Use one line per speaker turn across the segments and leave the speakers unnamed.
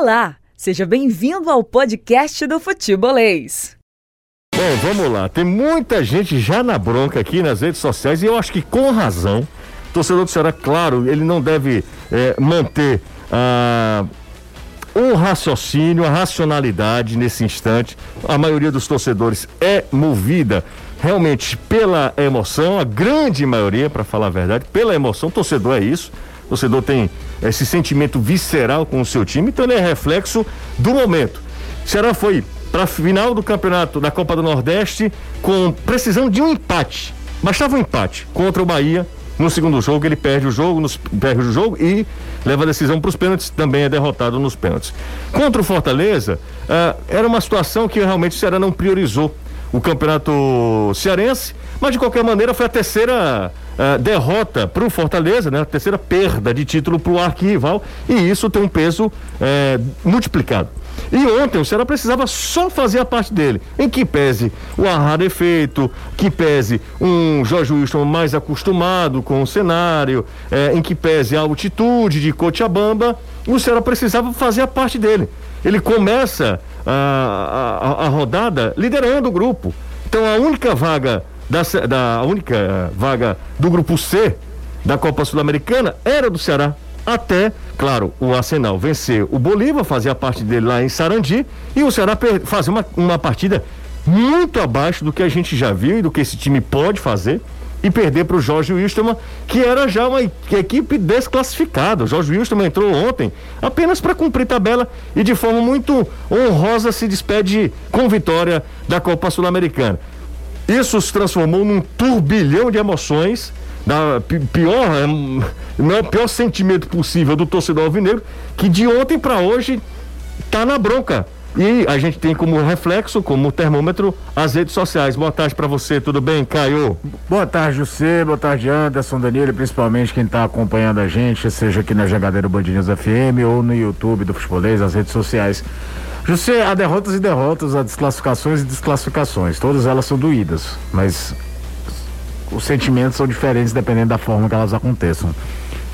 Olá, seja bem-vindo ao podcast do Futebolês.
Bom, vamos lá. Tem muita gente já na bronca aqui nas redes sociais e eu acho que com razão. Torcedor do Ceará, claro, ele não deve é, manter ah, um raciocínio, a racionalidade nesse instante. A maioria dos torcedores é movida realmente pela emoção, a grande maioria, para falar a verdade, pela emoção. O torcedor é isso. O torcedor tem esse sentimento visceral com o seu time, então ele é reflexo do momento. Ceará foi para a final do campeonato da Copa do Nordeste com precisão de um empate. Bastava um empate contra o Bahia. No segundo jogo, ele perde o jogo, nos, perde o jogo e leva a decisão para os pênaltis, também é derrotado nos pênaltis. Contra o Fortaleza, uh, era uma situação que realmente o Ceará não priorizou o campeonato cearense, mas de qualquer maneira foi a terceira uh, derrota para o Fortaleza, né? A terceira perda de título para o arquival e isso tem um peso uh, multiplicado. E ontem o Ceará precisava só fazer a parte dele, em que pese o arrado efeito, que pese um Jorge Wilson mais acostumado com o cenário, eh, em que pese a altitude de Cochabamba, o Ceará precisava fazer a parte dele. Ele começa a, a, a rodada liderando o grupo. Então a única vaga da, da única vaga do grupo C da Copa Sul-Americana era do Ceará. Até, claro, o Arsenal vencer o Bolívar, fazer a parte dele lá em Sarandi, e o Ceará fazer uma, uma partida muito abaixo do que a gente já viu e do que esse time pode fazer e perder para o Jorge Wilstermann, que era já uma equipe desclassificada. O Jorge Wilstermann entrou ontem apenas para cumprir tabela e de forma muito honrosa se despede com vitória da Copa Sul-Americana. Isso se transformou num turbilhão de emoções, da pior, não é o pior sentimento possível do torcedor alvinegro, que de ontem para hoje está na bronca e a gente tem como reflexo, como termômetro, as redes sociais. Boa tarde para você, tudo bem, Caio?
Boa tarde, José. Boa tarde, Anderson, Danilo, principalmente quem está acompanhando a gente, seja aqui na Jangadeira Band FM ou no YouTube do Futebolês, as redes sociais. José, há derrotas e derrotas, há desclassificações e desclassificações. Todas elas são doídas, mas os sentimentos são diferentes dependendo da forma que elas aconteçam.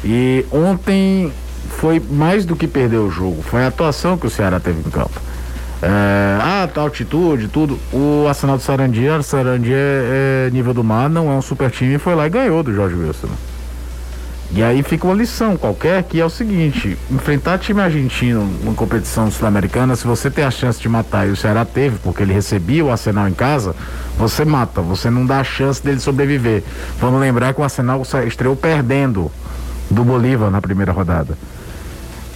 E ontem foi mais do que perder o jogo, foi a atuação que o Ceará teve em campo. É, ah, tá, altitude, tudo. O Arsenal do Sarandi, o Sarandi é, é, nível do mar, não é um super time, foi lá e ganhou do Jorge Wilson. E aí fica uma lição qualquer que é o seguinte: enfrentar time argentino numa competição sul-americana, se você tem a chance de matar, e o Ceará teve, porque ele recebia o Arsenal em casa, você mata, você não dá a chance dele sobreviver. Vamos lembrar que o Arsenal estreou perdendo do Bolívar na primeira rodada.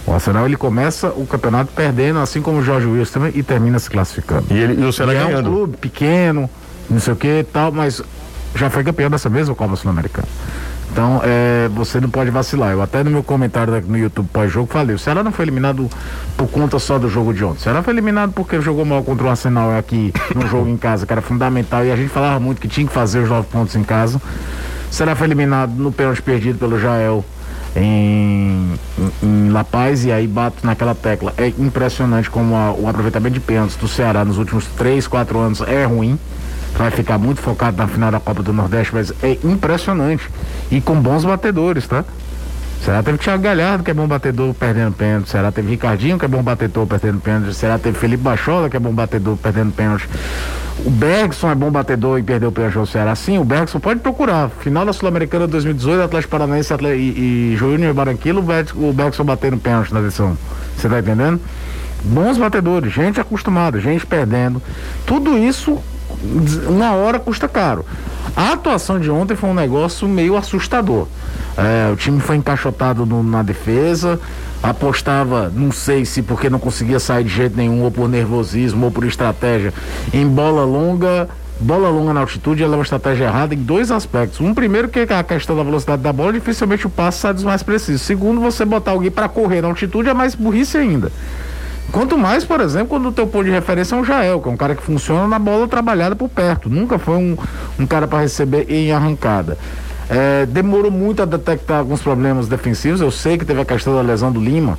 O Arsenal ele começa o campeonato perdendo, assim como o Jorge Wilson também, e termina se classificando.
E, ele, e o Ceará
e
ganhando.
É um clube pequeno, não sei o que e tal, mas já foi campeão dessa mesma Copa Sul-Americana. Então, é, você não pode vacilar. Eu até no meu comentário no YouTube pós-jogo falei, o Ceará não foi eliminado por conta só do jogo de ontem. O Ceará foi eliminado porque jogou mal contra o Arsenal aqui no jogo em casa, que era fundamental, e a gente falava muito que tinha que fazer os nove pontos em casa. O Ceará foi eliminado no pênalti perdido pelo Jael em, em, La Paz e aí bato naquela tecla. É impressionante como a, o aproveitamento de pênaltis do Ceará nos últimos 3, 4 anos é ruim. Vai ficar muito focado na final da Copa do Nordeste, mas é impressionante. E com bons batedores, tá? Será teve Thiago Galhardo, que é bom batedor, perdendo pênalti. Será teve Ricardinho, que é bom batedor, perdendo pênalti. Será teve Felipe Bachola, que é bom batedor, perdendo pênalti. O Bergson é bom batedor e perdeu pênalti ao Ceará. Sim, o Bergson pode procurar. Final da Sul-Americana 2018, Atlético Paranaense e, e Júnior Barranquilla, o Bergson batendo pênalti na decisão. Você tá entendendo? Bons batedores, gente acostumada, gente perdendo. Tudo isso, na hora, custa caro. A atuação de ontem foi um negócio meio assustador. É, o time foi encaixotado no, na defesa, apostava, não sei se porque não conseguia sair de jeito nenhum, ou por nervosismo, ou por estratégia, em bola longa. Bola longa na altitude, ela é uma estratégia errada em dois aspectos. Um, primeiro, que é a questão da velocidade da bola, dificilmente o passe sai dos mais precisos. Segundo, você botar alguém para correr na altitude é mais burrice ainda. Quanto mais, por exemplo, quando o teu ponto de referência é um Jael, que é um cara que funciona na bola trabalhada por perto. Nunca foi um, um cara para receber em arrancada. É, demorou muito a detectar alguns problemas defensivos. Eu sei que teve a questão da lesão do Lima.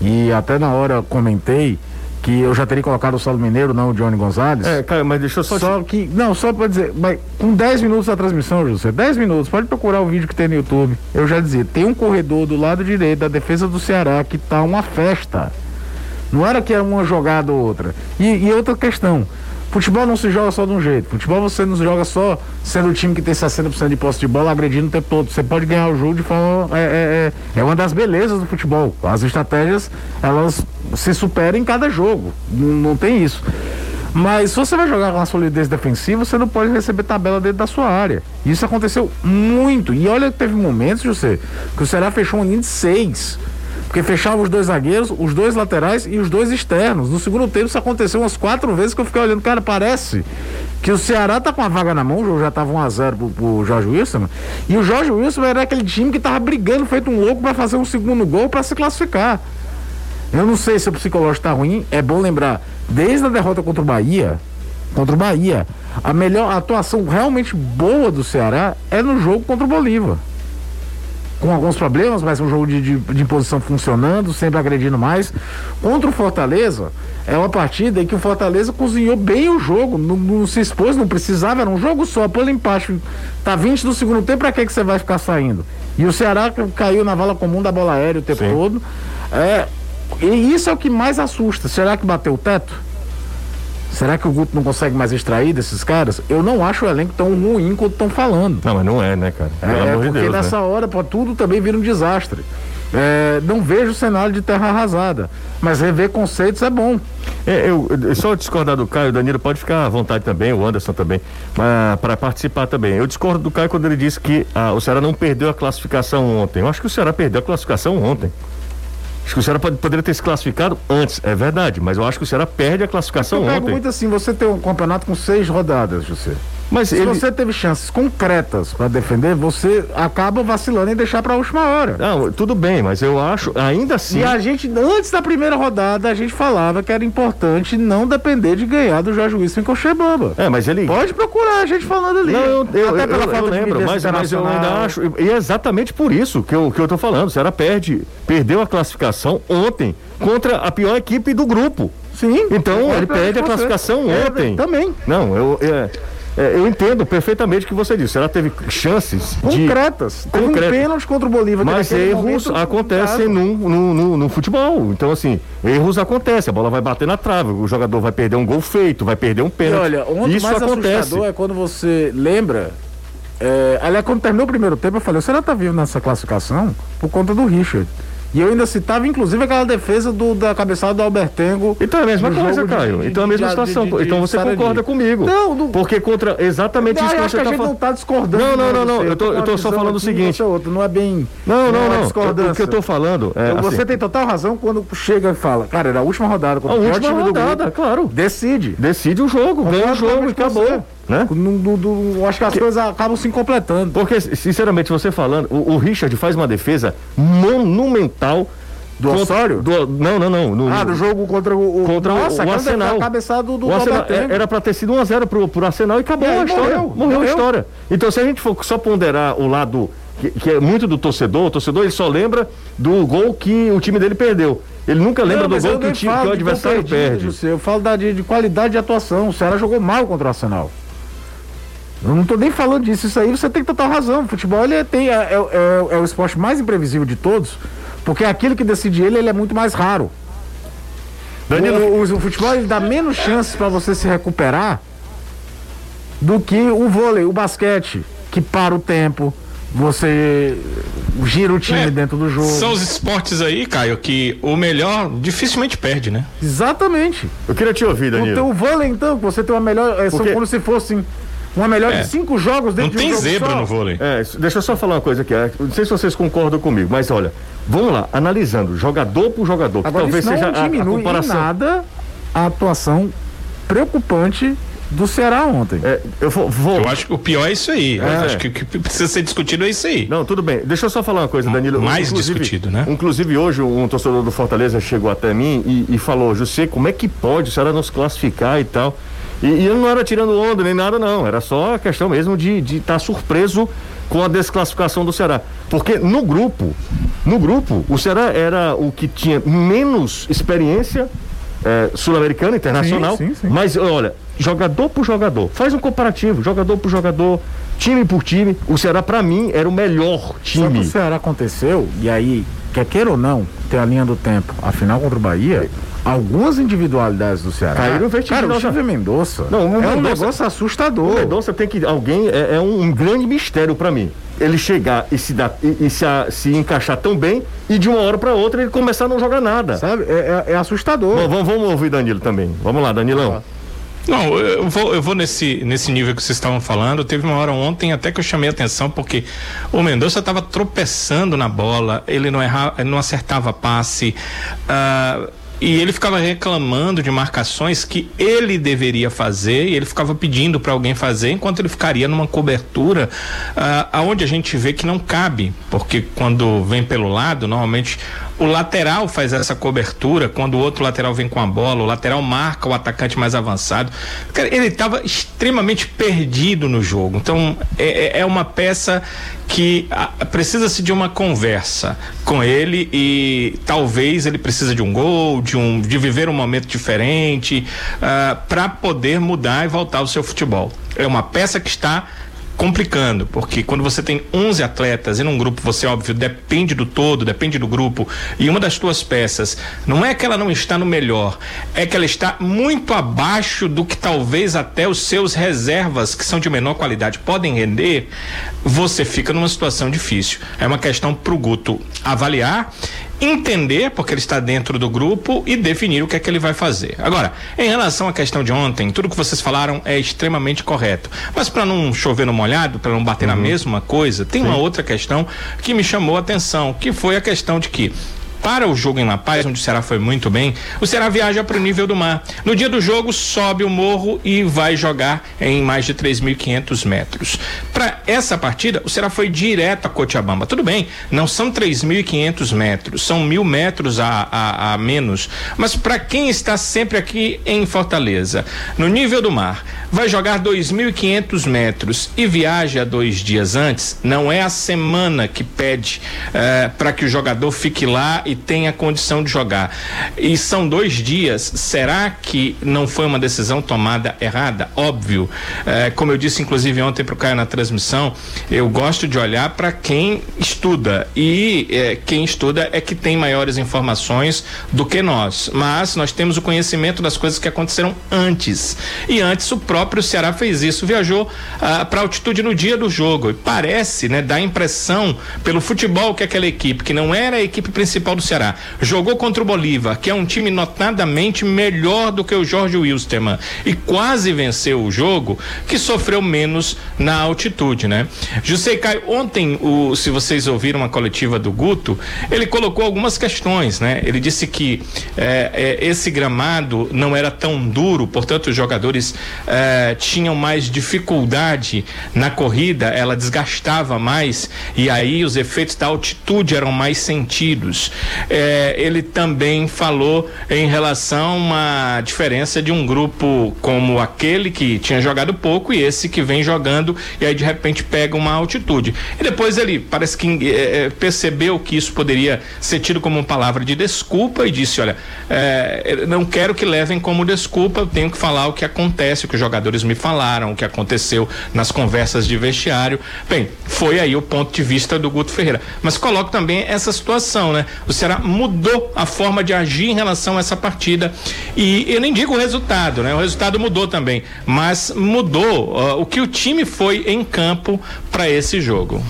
E até na hora comentei que eu já teria colocado o Saulo Mineiro, não o Johnny Gonzalez.
É, cara, mas deixa eu só.
Só te... que. Não, só pra dizer, mas com 10 minutos da transmissão, José, 10 minutos, pode procurar o vídeo que tem no YouTube. Eu já dizia, tem um corredor do lado direito da defesa do Ceará que tá uma festa. Não era que era uma jogada ou outra. E, e outra questão. Futebol não se joga só de um jeito. Futebol você não joga só sendo o time que tem 60% de posse de bola agredindo o tempo todo. Você pode ganhar o jogo de forma. É, é, é, é uma das belezas do futebol. As estratégias, elas se superam em cada jogo. Não, não tem isso. Mas se você vai jogar com a solidez defensiva, você não pode receber tabela dentro da sua área. Isso aconteceu muito. E olha, teve momentos, José, que o Ceará fechou um linha de seis. Porque fechava os dois zagueiros, os dois laterais e os dois externos. No segundo tempo isso aconteceu umas quatro vezes que eu fiquei olhando, cara, parece que o Ceará tá com a vaga na mão, o jogo já tava 1x0 pro, pro Jorge Wilson, e o Jorge Wilson era aquele time que tava brigando, feito um louco para fazer um segundo gol para se classificar. Eu não sei se o psicológico tá ruim, é bom lembrar, desde a derrota contra o Bahia, contra o Bahia, a melhor atuação realmente boa do Ceará é no jogo contra o Bolívar com alguns problemas, mas um jogo de, de, de imposição funcionando, sempre agredindo mais. Contra o Fortaleza, é uma partida em que o Fortaleza cozinhou bem o jogo, não, não se expôs, não precisava, era um jogo só, pelo empate. Tá 20 do segundo tempo, pra que, que você vai ficar saindo? E o Ceará caiu na vala comum da bola aérea o tempo Sim. todo. É, e isso é o que mais assusta. Será que bateu o teto? Será que o Guto não consegue mais extrair desses caras? Eu não acho o elenco tão ruim quanto estão falando.
Não, mas não é, né, cara?
Pelo é, porque Deus, nessa né? hora pô, tudo também vira um desastre. É, não vejo cenário de terra arrasada, mas rever conceitos é bom.
É, eu, eu, só discordar do Caio, o Danilo pode ficar à vontade também, o Anderson também, para participar também. Eu discordo do Caio quando ele disse que ah, o Ceará não perdeu a classificação ontem. Eu acho que o Ceará perdeu a classificação ontem. Acho que o Ceará pode, poderia ter se classificado antes, é verdade, mas eu acho que o Ceará perde a classificação é eu pego ontem.
muito assim, você tem um campeonato com seis rodadas, José. Mas se ele... você teve chances concretas para defender, você acaba vacilando em deixar para a última hora.
Não, tudo bem, mas eu acho, ainda assim.
E a gente, antes da primeira rodada, a gente falava que era importante não depender de ganhar do Jorge Wilson em Cochebamba.
É, mas ele.
Pode procurar a gente falando ali.
Não, eu, eu, Até pela eu, eu lembro, mas, mas eu ainda acho. E é exatamente por isso que eu, que eu tô falando. O Ceará perde, perdeu a classificação ontem contra a pior equipe do grupo.
Sim.
Então ele perde a classificação é, ontem.
Também.
Não, eu. É, é, eu entendo perfeitamente o que você disse. Ela teve chances
concretas. De... Teve concretas. um pênalti contra o Bolívar.
Mas erros acontecem no, no, no, no, futebol. Então, assim, erros acontecem. A bola vai bater na trave, o jogador vai perder um gol feito, vai perder um pênalti. E olha,
onde Isso mais acontece. é quando você lembra. É, aliás, quando terminou o primeiro tempo, eu falei: você não tá vivo nessa classificação por conta do Richard. E eu ainda citava, inclusive, aquela defesa do, da cabeçada do Albertengo.
Então é a mesma coisa, Caio. De, então é a mesma de, situação. De, então você concorda comigo. Não, não. Porque contra exatamente não, isso que você está falando.
não está discordando.
Não, não, não, não. Eu tô, eu tô só falando o seguinte.
Outro, não é bem.
Não, não, não. não. O que eu tô falando é.
Então, você assim. tem total razão quando chega e fala, cara, era a última rodada.
A última rodada, claro.
Decide.
Decide o jogo, ganha o jogo e acabou. Né?
No, acho que as que... coisas acabam se completando.
Porque, sinceramente, você falando, o, o Richard faz uma defesa monumental
do Osório?
Do, não, não, não.
No, ah, do jogo contra o,
contra nossa, o, Arsenal.
cabeçado do,
o Arsenal, é, Era para ter sido 1x0 pro, pro Arsenal e acabou e a história. Morreu, morreu, morreu, a história. Então, se a gente for só ponderar o lado que, que, é muito do torcedor, o torcedor ele só lembra do gol que o time dele perdeu. Ele nunca lembra não, do gol que o, time, que o adversário perde.
Eu falo da, de, de qualidade de atuação. O Ceará jogou mal contra o Arsenal. Eu não estou nem falando disso, isso aí você tem total razão. O futebol ele tem, é, é, é, é o esporte mais imprevisível de todos. Porque aquilo que decide ele, ele é muito mais raro. Danilo... O, o, o futebol ele dá menos chances para você se recuperar do que o vôlei, o basquete, que para o tempo, você gira o time é, dentro do jogo.
São os esportes aí, Caio, que o melhor dificilmente perde, né?
Exatamente.
Eu queria te ouvir, Danilo.
O, o vôlei, então, você tem uma melhor. É, Porque... São como se fossem uma melhor é. de cinco jogos dentro
Não
de
um tem zebra no vôlei.
É, deixa eu só falar uma coisa aqui. É, não sei se vocês concordam comigo, mas olha, vamos lá, analisando jogador por jogador,
Agora, talvez seja a, a comparação. nada a atuação preocupante do Ceará ontem.
É, eu, vou, vou, eu acho que o pior é isso aí. É. Acho que o que precisa ser discutido é isso aí.
Não, tudo bem. Deixa eu só falar uma coisa, Danilo.
Mais discutido, né?
Inclusive, hoje, um torcedor do Fortaleza chegou até mim e, e falou: José, como é que pode o Ceará nos classificar e tal? E, e eu não era tirando onda nem nada, não. Era só a questão mesmo de estar tá surpreso com a desclassificação do Ceará. Porque no grupo, no grupo, o Ceará era o que tinha menos experiência é, sul-americana, internacional. Sim, sim, sim. Mas olha, jogador por jogador, faz um comparativo, jogador por jogador, time por time, o Ceará, para mim, era o melhor
Só que
time.
o Ceará aconteceu, e aí, quer queira ou não, tem a linha do tempo. Afinal, contra o Bahia, algumas individualidades do Ceará.
Caíram
Cara, o Chave Mendonça
Não,
é um negócio assustador.
O Mendonça tem que. Alguém. É, é um grande mistério para mim. Ele chegar e se, dar, e, e se, a- se encaixar tão bem e de uma hora para outra ele começar a não jogar nada.
Sabe? É, é- é assustador.
Bom, vamos, vamos ouvir Danilo também. Vamos lá, Danilão.
Não, eu vou, eu vou nesse, nesse nível que vocês estavam falando. Teve uma hora ontem até que eu chamei atenção porque o Mendonça estava tropeçando na bola, ele não ele não acertava passe. ah, e ele ficava reclamando de marcações que ele deveria fazer e ele ficava pedindo para alguém fazer enquanto ele ficaria numa cobertura ah, aonde a gente vê que não cabe, porque quando vem pelo lado, normalmente o lateral faz essa cobertura quando o outro lateral vem com a bola, o lateral marca o atacante mais avançado. Ele estava extremamente perdido no jogo. Então é, é- é uma peça que ah, precisa-se de uma conversa com ele e talvez ele precisa de um gol, de um de viver um momento diferente para poder mudar e voltar ao seu futebol. É uma peça que está complicando, porque quando você tem 11 atletas e num grupo você óbvio depende do todo, depende do grupo, e uma das tuas peças não é que ela não está no melhor, é que ela está muito abaixo do que talvez até os seus reservas, que são de menor qualidade, podem render, você fica numa situação difícil. É uma questão pro Guto avaliar entender porque ele está dentro do grupo e definir o que é que ele vai fazer. Agora, em relação à questão de ontem, tudo que vocês falaram é extremamente correto. Mas para não chover no molhado, para não bater na mesma coisa, tem uma outra questão que me chamou a atenção, que foi a questão de que para o jogo em La Paz, onde o Ceará foi muito bem, o Ceará viaja para o nível do mar. No dia do jogo, sobe o morro e vai jogar em mais de 3.500 metros. Para essa partida, o Ceará foi direto a Cochabamba. Tudo bem, não são 3.500 metros, são mil metros a, a, a menos. Mas para quem está sempre aqui em Fortaleza, no nível do mar, vai jogar 2.500 metros e viaja dois dias antes, não é a semana que pede para que o jogador fique lá e tenha condição de jogar. E são dois dias. Será que não foi uma decisão tomada errada? Óbvio. Eh, como eu disse, inclusive, ontem para o Caio na transmissão, eu gosto de olhar para quem estuda. E eh, quem estuda é que tem maiores informações do que nós. Mas nós temos o conhecimento das coisas que aconteceram antes. E antes o próprio Ceará fez isso, viajou ah, para altitude no dia do jogo. E parece, né, dá a impressão pelo futebol que aquela equipe, que não era a equipe principal do Ceará, jogou contra o Bolívar, que é um time notadamente melhor do que o Jorge Wilstermann, e quase venceu o jogo, que sofreu menos na altitude, né? José Caio, ontem, o, se vocês ouviram a coletiva do Guto, ele colocou algumas questões, né? Ele disse que eh, eh, esse gramado não era tão duro, portanto, os jogadores eh, tinham mais dificuldade na corrida, ela desgastava mais e aí os efeitos da altitude eram mais sentidos. Eh, ele também falou em relação a uma diferença de um grupo como aquele que tinha jogado pouco e esse que vem jogando e aí de repente pega uma altitude. E depois ele parece que eh, eh, percebeu que isso poderia ser tido como uma palavra de desculpa e disse: olha, não quero que levem como desculpa, eu tenho que falar o que acontece, o que os jogadores me falaram, o que aconteceu nas conversas de vestiário. Bem, foi aí o ponto de vista do Guto Ferreira. Mas coloco também essa situação, né? O Ceará mudou a forma de agir em relação a essa partida. E eu nem digo o resultado, né? O resultado mudou também. Mas mudou ó, o que o time foi em campo para esse jogo.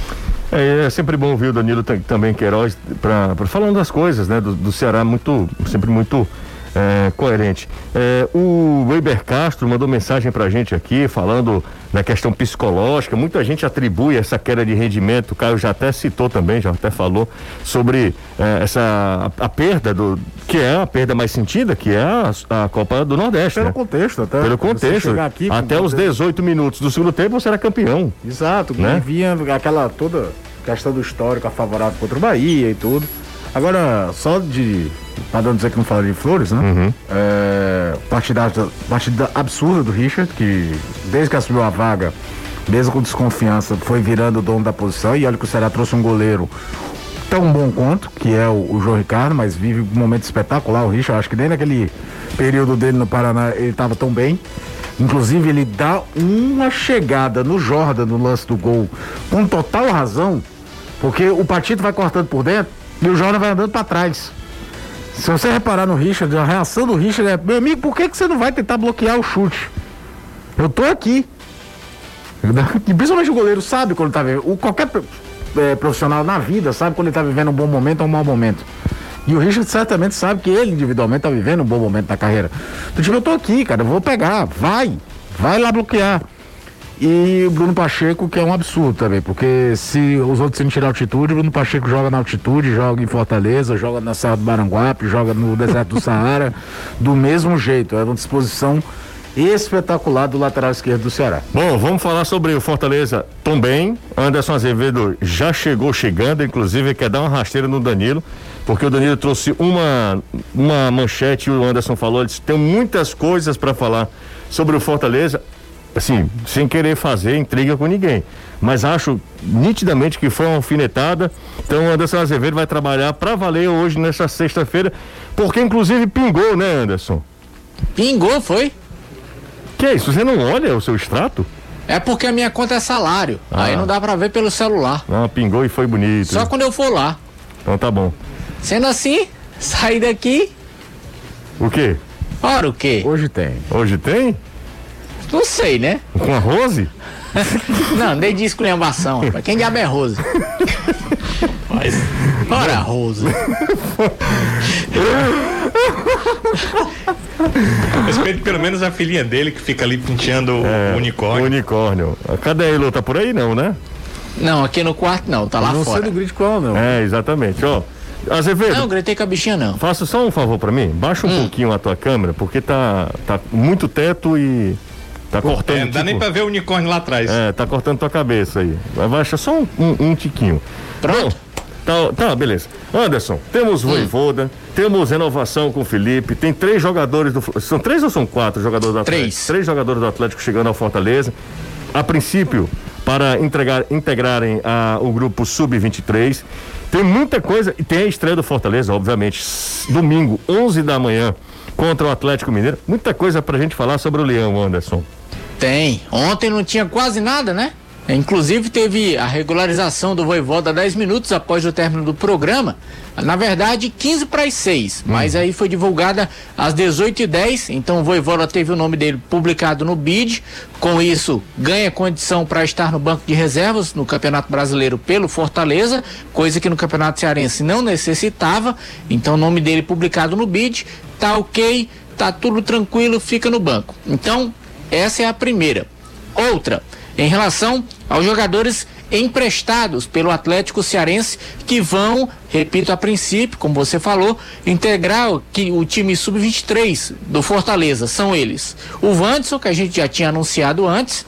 É, é sempre bom ouvir o Danilo tam- também Queiroz pra- falando das coisas, né? Do, do Ceará muito, sempre muito é, coerente. É, o Weber Castro mandou mensagem pra gente aqui falando da questão psicológica. Muita gente atribui essa queda de rendimento. O Caio já até citou também, já até falou sobre é, essa a, a perda do que é a perda mais sentida, que é a, a Copa do Nordeste.
Pelo
né?
contexto, até.
Pelo contexto. até os
contexto-
18 minutos do segundo tempo você era campeão.
Exato,
né?
vinha aquela toda questão do histórico a favorável contra o Bahia e tudo. Agora, só de. Pra não dizer que não fala de flores, né?
Uhum.
É, partida, partida absurda do Richard, que desde que assumiu a vaga, mesmo com desconfiança, foi virando o dono da posição. E olha que o Ceará trouxe um goleiro tão bom quanto, que é o, o João Ricardo, mas vive um momento espetacular. O Richard, acho que nem naquele período dele no Paraná ele estava tão bem. Inclusive, ele dá uma chegada no Jordan no lance do gol com total razão, porque o partido vai cortando por dentro e o Jordan vai andando para trás. Se você reparar no Richard, a reação do Richard é: meu amigo, por que, que você não vai tentar bloquear o chute? Eu tô aqui. E principalmente o goleiro sabe quando tá vivendo. O, qualquer é, profissional na vida sabe quando ele tá vivendo um bom momento ou um mau momento. E o Richard certamente sabe que ele individualmente tá vivendo um bom momento da carreira. Do tipo, eu tô aqui, cara, eu vou pegar, vai, vai lá bloquear. E o Bruno Pacheco, que é um absurdo também, porque se os outros têm tirar altitude, o Bruno Pacheco joga na altitude, joga em Fortaleza, joga na Serra do Maranguape, joga no deserto do Saara, do mesmo jeito. É uma disposição espetacular do lateral esquerdo do Ceará.
Bom, vamos falar sobre o Fortaleza também. Anderson Azevedo já chegou chegando, inclusive quer dar uma rasteira no Danilo, porque o Danilo trouxe uma, uma manchete o Anderson falou, ele disse, tem muitas coisas para falar sobre o Fortaleza assim, sem querer fazer intriga com ninguém. Mas acho nitidamente que foi uma alfinetada. Então o Anderson Azevedo vai trabalhar para valer hoje, nessa sexta-feira, porque inclusive pingou, né, Anderson?
Pingou, foi?
Que é isso? Você não olha o seu extrato?
É porque a minha conta é salário. Ah. Aí não dá pra ver pelo celular.
Não, pingou e foi bonito.
Só quando eu for lá.
Então tá bom.
Sendo assim, sair daqui.
O quê?
Ora, o quê?
Hoje tem.
Hoje tem?
Não sei, né?
Com a Rose?
Não, nem de esculhambação. Quem diabo é Rose? Mas, ora, Rose.
Respeito pelo menos a filhinha dele que fica ali penteando é, o unicórnio.
O unicórnio. Cadê ele? Tá por aí não, né?
Não, aqui no quarto não, tá lá
não
fora.
Não sei do grid qual não.
É, exatamente. Ó, Azevedo.
Não, gritei com a bichinha não.
Faça só um favor para mim. Baixa um hum. pouquinho a tua câmera, porque tá, tá muito teto e Tá cortando. É,
não dá tipo, nem pra ver o unicórnio lá atrás.
É, tá cortando tua cabeça aí. Baixa só um, um, um tiquinho.
Pronto.
Tá, tá, beleza. Anderson, temos hum. Voivoda, temos renovação com o Felipe, tem três jogadores do. São três ou são quatro jogadores do Atlético?
Três.
Três jogadores do Atlético chegando ao Fortaleza. A princípio, para entregar, integrarem a, o grupo Sub-23. Tem muita coisa, e tem a estreia do Fortaleza, obviamente. Domingo, 11 da manhã, contra o Atlético Mineiro. Muita coisa pra gente falar sobre o Leão, Anderson.
Tem. Ontem não tinha quase nada, né? Inclusive teve a regularização do Voivoda 10 minutos após o término do programa. Na verdade, 15 para as 6, hum. mas aí foi divulgada às 18h10. Então o Voivoda teve o nome dele publicado no BID. Com isso, ganha condição para estar no banco de reservas no Campeonato Brasileiro pelo Fortaleza, coisa que no Campeonato Cearense não necessitava. Então o nome dele publicado no BID, tá ok, tá tudo tranquilo, fica no banco. Então essa é a primeira. Outra, em relação aos jogadores emprestados pelo Atlético Cearense que vão, repito a princípio, como você falou, integrar o, que, o time sub-23 do Fortaleza. São eles: o Wanderson, que a gente já tinha anunciado antes,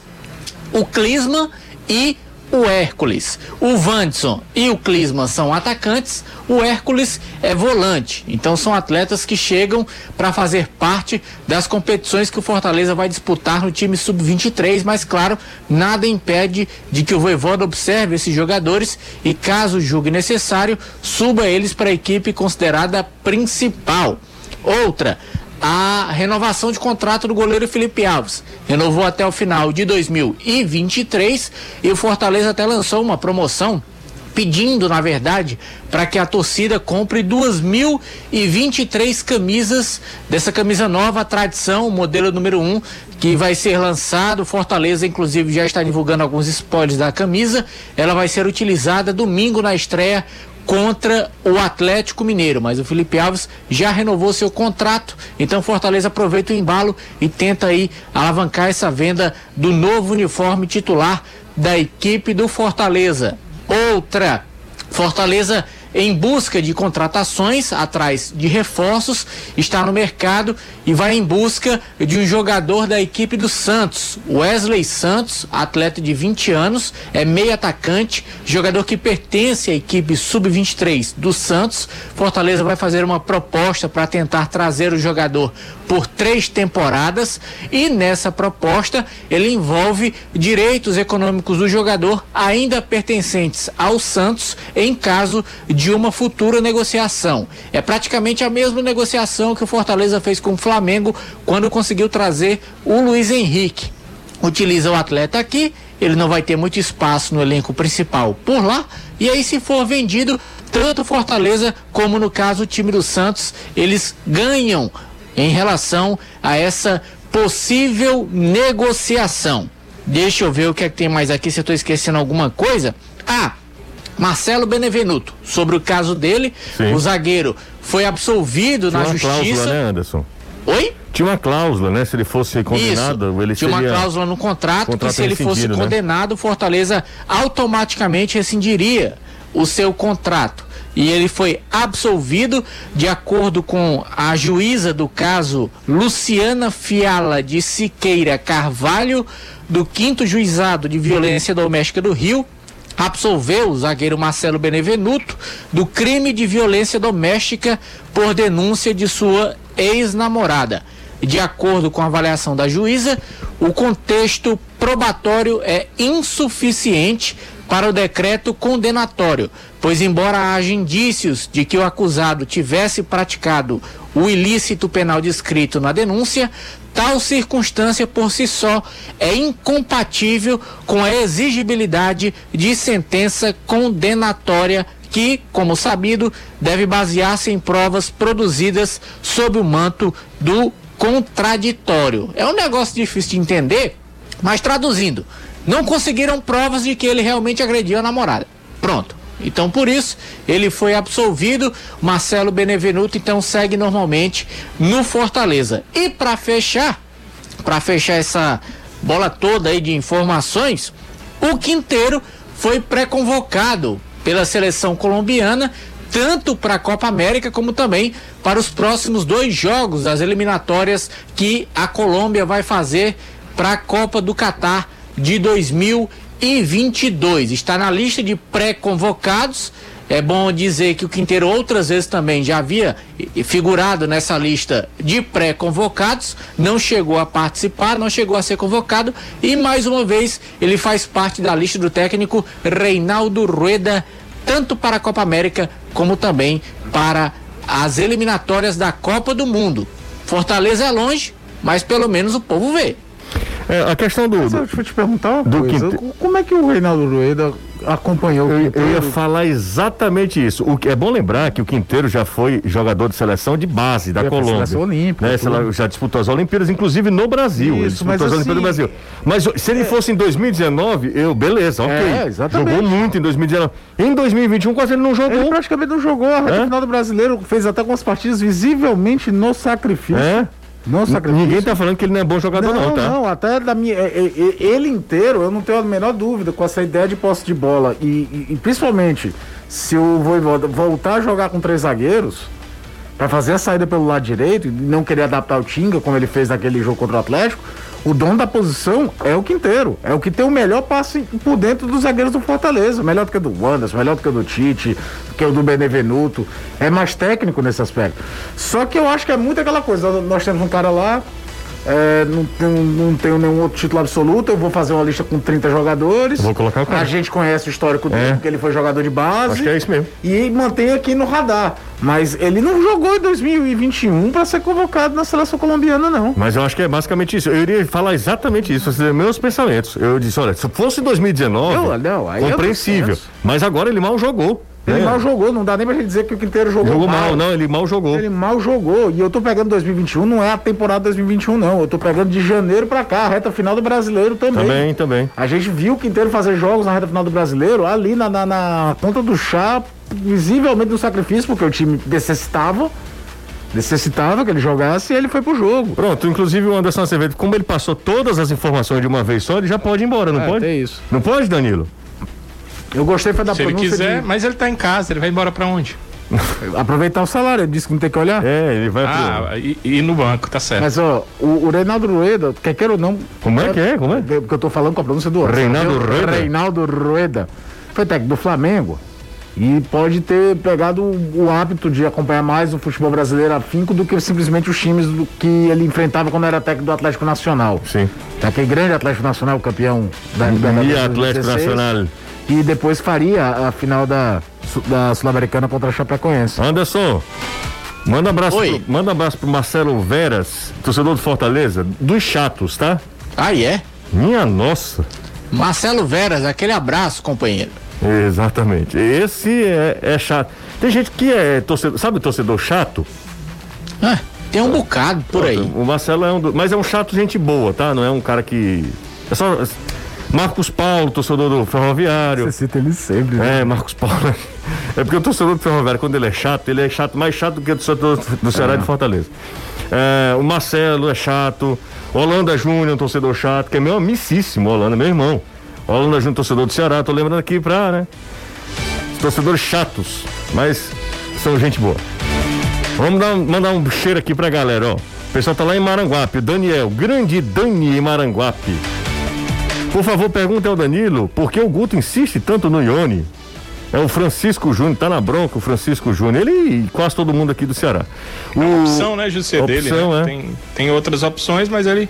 o Clisma e o Hércules. O Vandson e o Clisman são atacantes, o Hércules é volante. Então são atletas que chegam para fazer parte das competições que o Fortaleza vai disputar no time sub-23, mas claro, nada impede de que o Voivoda observe esses jogadores e caso julgue necessário, suba eles para a equipe considerada principal. Outra, a renovação de contrato do goleiro Felipe Alves. Renovou até o final de 2023 e o Fortaleza até lançou uma promoção pedindo, na verdade, para que a torcida compre 2.023 camisas dessa camisa nova, tradição, modelo número 1, um, que vai ser lançado. Fortaleza, inclusive, já está divulgando alguns spoilers da camisa. Ela vai ser utilizada domingo na estreia contra o Atlético Mineiro, mas o Felipe Alves já renovou seu contrato, então Fortaleza aproveita o embalo e tenta aí alavancar essa venda do novo uniforme titular da equipe do Fortaleza. Outra, Fortaleza em busca de contratações, atrás de reforços, está no mercado e vai em busca de um jogador da equipe do Santos, Wesley Santos, atleta de 20 anos, é meio atacante, jogador que pertence à equipe sub-23 do Santos. Fortaleza vai fazer uma proposta para tentar trazer o jogador por três temporadas e nessa proposta ele envolve direitos econômicos do jogador ainda pertencentes ao Santos em caso de de uma futura negociação. É praticamente a mesma negociação que o Fortaleza fez com o Flamengo quando conseguiu trazer o Luiz Henrique. Utiliza o atleta aqui, ele não vai ter muito espaço no elenco principal por lá, e aí se for vendido, tanto Fortaleza como no caso o time do Santos, eles ganham em relação a essa possível negociação. Deixa eu ver o que é que tem mais aqui, se eu estou esquecendo alguma coisa. Ah, Marcelo Benevenuto, sobre o caso dele,
Sim.
o zagueiro foi absolvido
Tinha
na
uma
justiça.
cláusula, né, Anderson?
Oi?
Tinha uma cláusula, né? Se ele fosse condenado,
Isso.
ele
Tinha
seria...
uma cláusula no contrato,
Contrato
que se ele fosse
né?
condenado, Fortaleza automaticamente rescindiria o seu contrato. E ele foi absolvido de acordo com a juíza do caso Luciana Fiala de Siqueira Carvalho, do 5 Juizado de Violência Doméstica do Rio, absolveu o zagueiro Marcelo Benevenuto do crime de violência doméstica por denúncia de sua ex-namorada. De acordo com a avaliação da juíza, o contexto probatório é insuficiente para o decreto condenatório, pois, embora haja indícios de que o acusado tivesse praticado o ilícito penal descrito na denúncia, tal circunstância por si só é incompatível com a exigibilidade de sentença condenatória que, como sabido, deve basear-se em provas produzidas sob o manto do contraditório. É um negócio difícil de entender, mas traduzindo, não conseguiram provas de que ele realmente agrediu a namorada. Pronto. Então, por isso, ele foi absolvido. Marcelo Benevenuto, então, segue normalmente no Fortaleza. E para fechar, para fechar essa bola toda aí de informações, o Quinteiro foi pré-convocado pela seleção colombiana, tanto para a Copa América como também para os próximos dois jogos das eliminatórias que a Colômbia vai fazer para a Copa do Catar de 2022. Está na lista de pré-convocados. É bom dizer que o Quinteiro outras vezes também já havia figurado nessa lista de pré-convocados, não chegou a participar, não chegou a ser convocado e mais uma vez ele faz parte da lista do técnico Reinaldo Rueda, tanto para a Copa América como também para as eliminatórias da Copa do Mundo. Fortaleza é longe, mas pelo menos o povo vê.
É, a questão do...
Mas
do-
eu eu te perguntar uma
do
coisa.
Quinte-
Como é que o Reinaldo Rueda acompanhou o
Eu, eu ia
Quinteiro?
falar exatamente isso. O que é bom lembrar que o Quinteiro já foi jogador de seleção de base da
pra
Colômbia.
seleção olímpica,
né?
tudo.
Já- disputou as Olimpíadas, inclusive no Brasil.
Isso, mas
as Olimpíadas no
assim,
Brasil. Mas se ele fosse em 2019, eu, beleza, ok.
É, exatamente.
Jogou muito em 2019. Em 2021, quase ele não jogou.
Ele praticamente não jogou. A
É?
final do brasileiro fez até algumas partidas visivelmente no sacrifício.
É?
No sacrifício.
Ninguém tá falando que ele não é bom jogador, não,
Não,
tá?
não, até da minha. é, é, é, Ele inteiro, eu não tenho a menor dúvida com essa ideia de posse de bola. E, e- e principalmente, se o Voivoda voltar a jogar com três zagueiros, para fazer a saída pelo lado direito e não querer adaptar o Tinga, como ele fez naquele jogo contra o Atlético, o dono da posição é o Quinteiro. É o que tem o melhor passe por dentro dos zagueiros do Fortaleza. Melhor do que o do Wanderson, melhor do que o do Tite, do que o do Benevenuto. É mais técnico nesse aspecto. Só que eu acho que é muito aquela coisa. Nós temos um cara lá. É, não, tenho, não tenho nenhum outro título absoluto. Eu vou fazer uma lista com 30 jogadores.
Vou colocar o cara.
A gente conhece o histórico dele,
É.
porque ele foi jogador de base.
Acho que é isso mesmo.
E mantém aqui no radar. Mas ele não jogou em 2021 para ser convocado na seleção colombiana, não.
Mas eu acho que é basicamente isso. Eu iria falar exatamente isso, esses meus pensamentos. Eu disse, olha, se fosse 2019,
Não, não, é
compreensível. Mas agora ele mal jogou.
Ele
né?
mal jogou, não dá nem pra gente dizer que o Quinteiro jogou,
Jogou mal, não, ele mal jogou.
Ele mal jogou. E eu tô pegando 2021, não é a temporada 2021, não. Eu tô pegando de janeiro pra cá, a reta final do brasileiro também.
Também, também.
A gente viu o Quinteiro fazer jogos na reta final do brasileiro, ali na, na, na ponta do chá, visivelmente no sacrifício, porque o time necessitava. Necessitava que ele jogasse e ele foi pro jogo.
Pronto, inclusive o Anderson Acevedo, como ele passou todas as informações de uma vez só, ele já pode ir embora, não
É,
pode?
tem isso.
Não pode, Danilo?
Eu gostei foi da
Se ele
pronúncia
quiser,
de
mas ele tá em casa, ele vai embora pra onde?
aproveitar o salário. Ele disse que não tem que olhar.
É, ele vai
Ah, e, e no banco, tá certo.
Mas ó, o, o Reinaldo Rueda, quer queira ou não.
Como é que é? Como é?
Porque eu tô falando com a pronúncia do outro.
Reinaldo
sabe?
Rueda?
Reinaldo Rueda. Foi técnico do Flamengo. E pode ter pegado o, hábito de acompanhar mais o futebol brasileiro afinco do que simplesmente os times do que ele enfrentava quando era técnico do Atlético Nacional.
Sim.
Aquele grande Atlético Nacional, campeão da
E
Libertadores
Atlético
2016.
Nacional.
E depois faria a final da, da Sul-Americana contra a Chapecoense.
Anderson, manda um abraço,
Oi.
pro, manda um abraço pro Marcelo Veras, torcedor do Fortaleza, dos chatos, tá?
Ah, é?
Minha nossa.
Marcelo Veras, aquele abraço, companheiro.
Exatamente. Esse é, é chato. Tem gente que é torcedor, sabe torcedor chato?
Ah, tem um bocado por aí.
O Marcelo é um, do, mas é um chato gente boa, tá? Não é um cara que é só Marcos Paulo, torcedor do Ferroviário.
Você cita ele sempre, né?
É, Marcos Paulo. É porque o torcedor do Ferroviário, quando ele é chato, ele é chato, mais chato do que o torcedor do Ceará e de Fortaleza. É, o Marcelo é chato. Holanda Júnior, um torcedor chato, que é meu amicíssimo, Holanda, meu irmão. Holanda Júnior, torcedor do Ceará, tô lembrando aqui pra, né? Torcedores chatos, mas são gente boa. Vamos dar, mandar um cheiro aqui pra galera, ó. O pessoal tá lá em Maranguape, o Daniel, grande Dani em Maranguape. Por favor, pergunte ao Danilo por que o Guto insiste tanto no Ione. É o Francisco Júnior, tá na bronca o Francisco Júnior. Ele e quase todo mundo aqui do Ceará. O,
opção, né, José, dele, né?
é.
Tem, tem outras opções, mas ele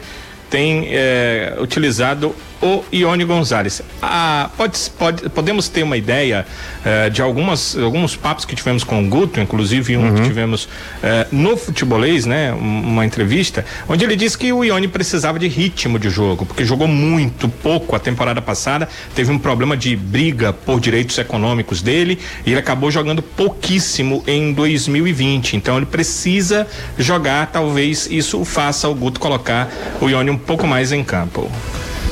tem é, utilizado o Ione Gonzalez. Ah, pode, pode, podemos ter uma ideia eh, de algumas, alguns papos que tivemos com o Guto, inclusive um
Uhum.
que tivemos eh, no futebolês, né? um- Uma entrevista, onde ele disse que o Ione precisava de ritmo de jogo, porque jogou muito pouco a temporada passada, teve um problema de briga por direitos econômicos dele e ele acabou jogando pouquíssimo em 2020. Então ele precisa jogar, talvez isso faça o Guto colocar o Ione um pouco mais em campo.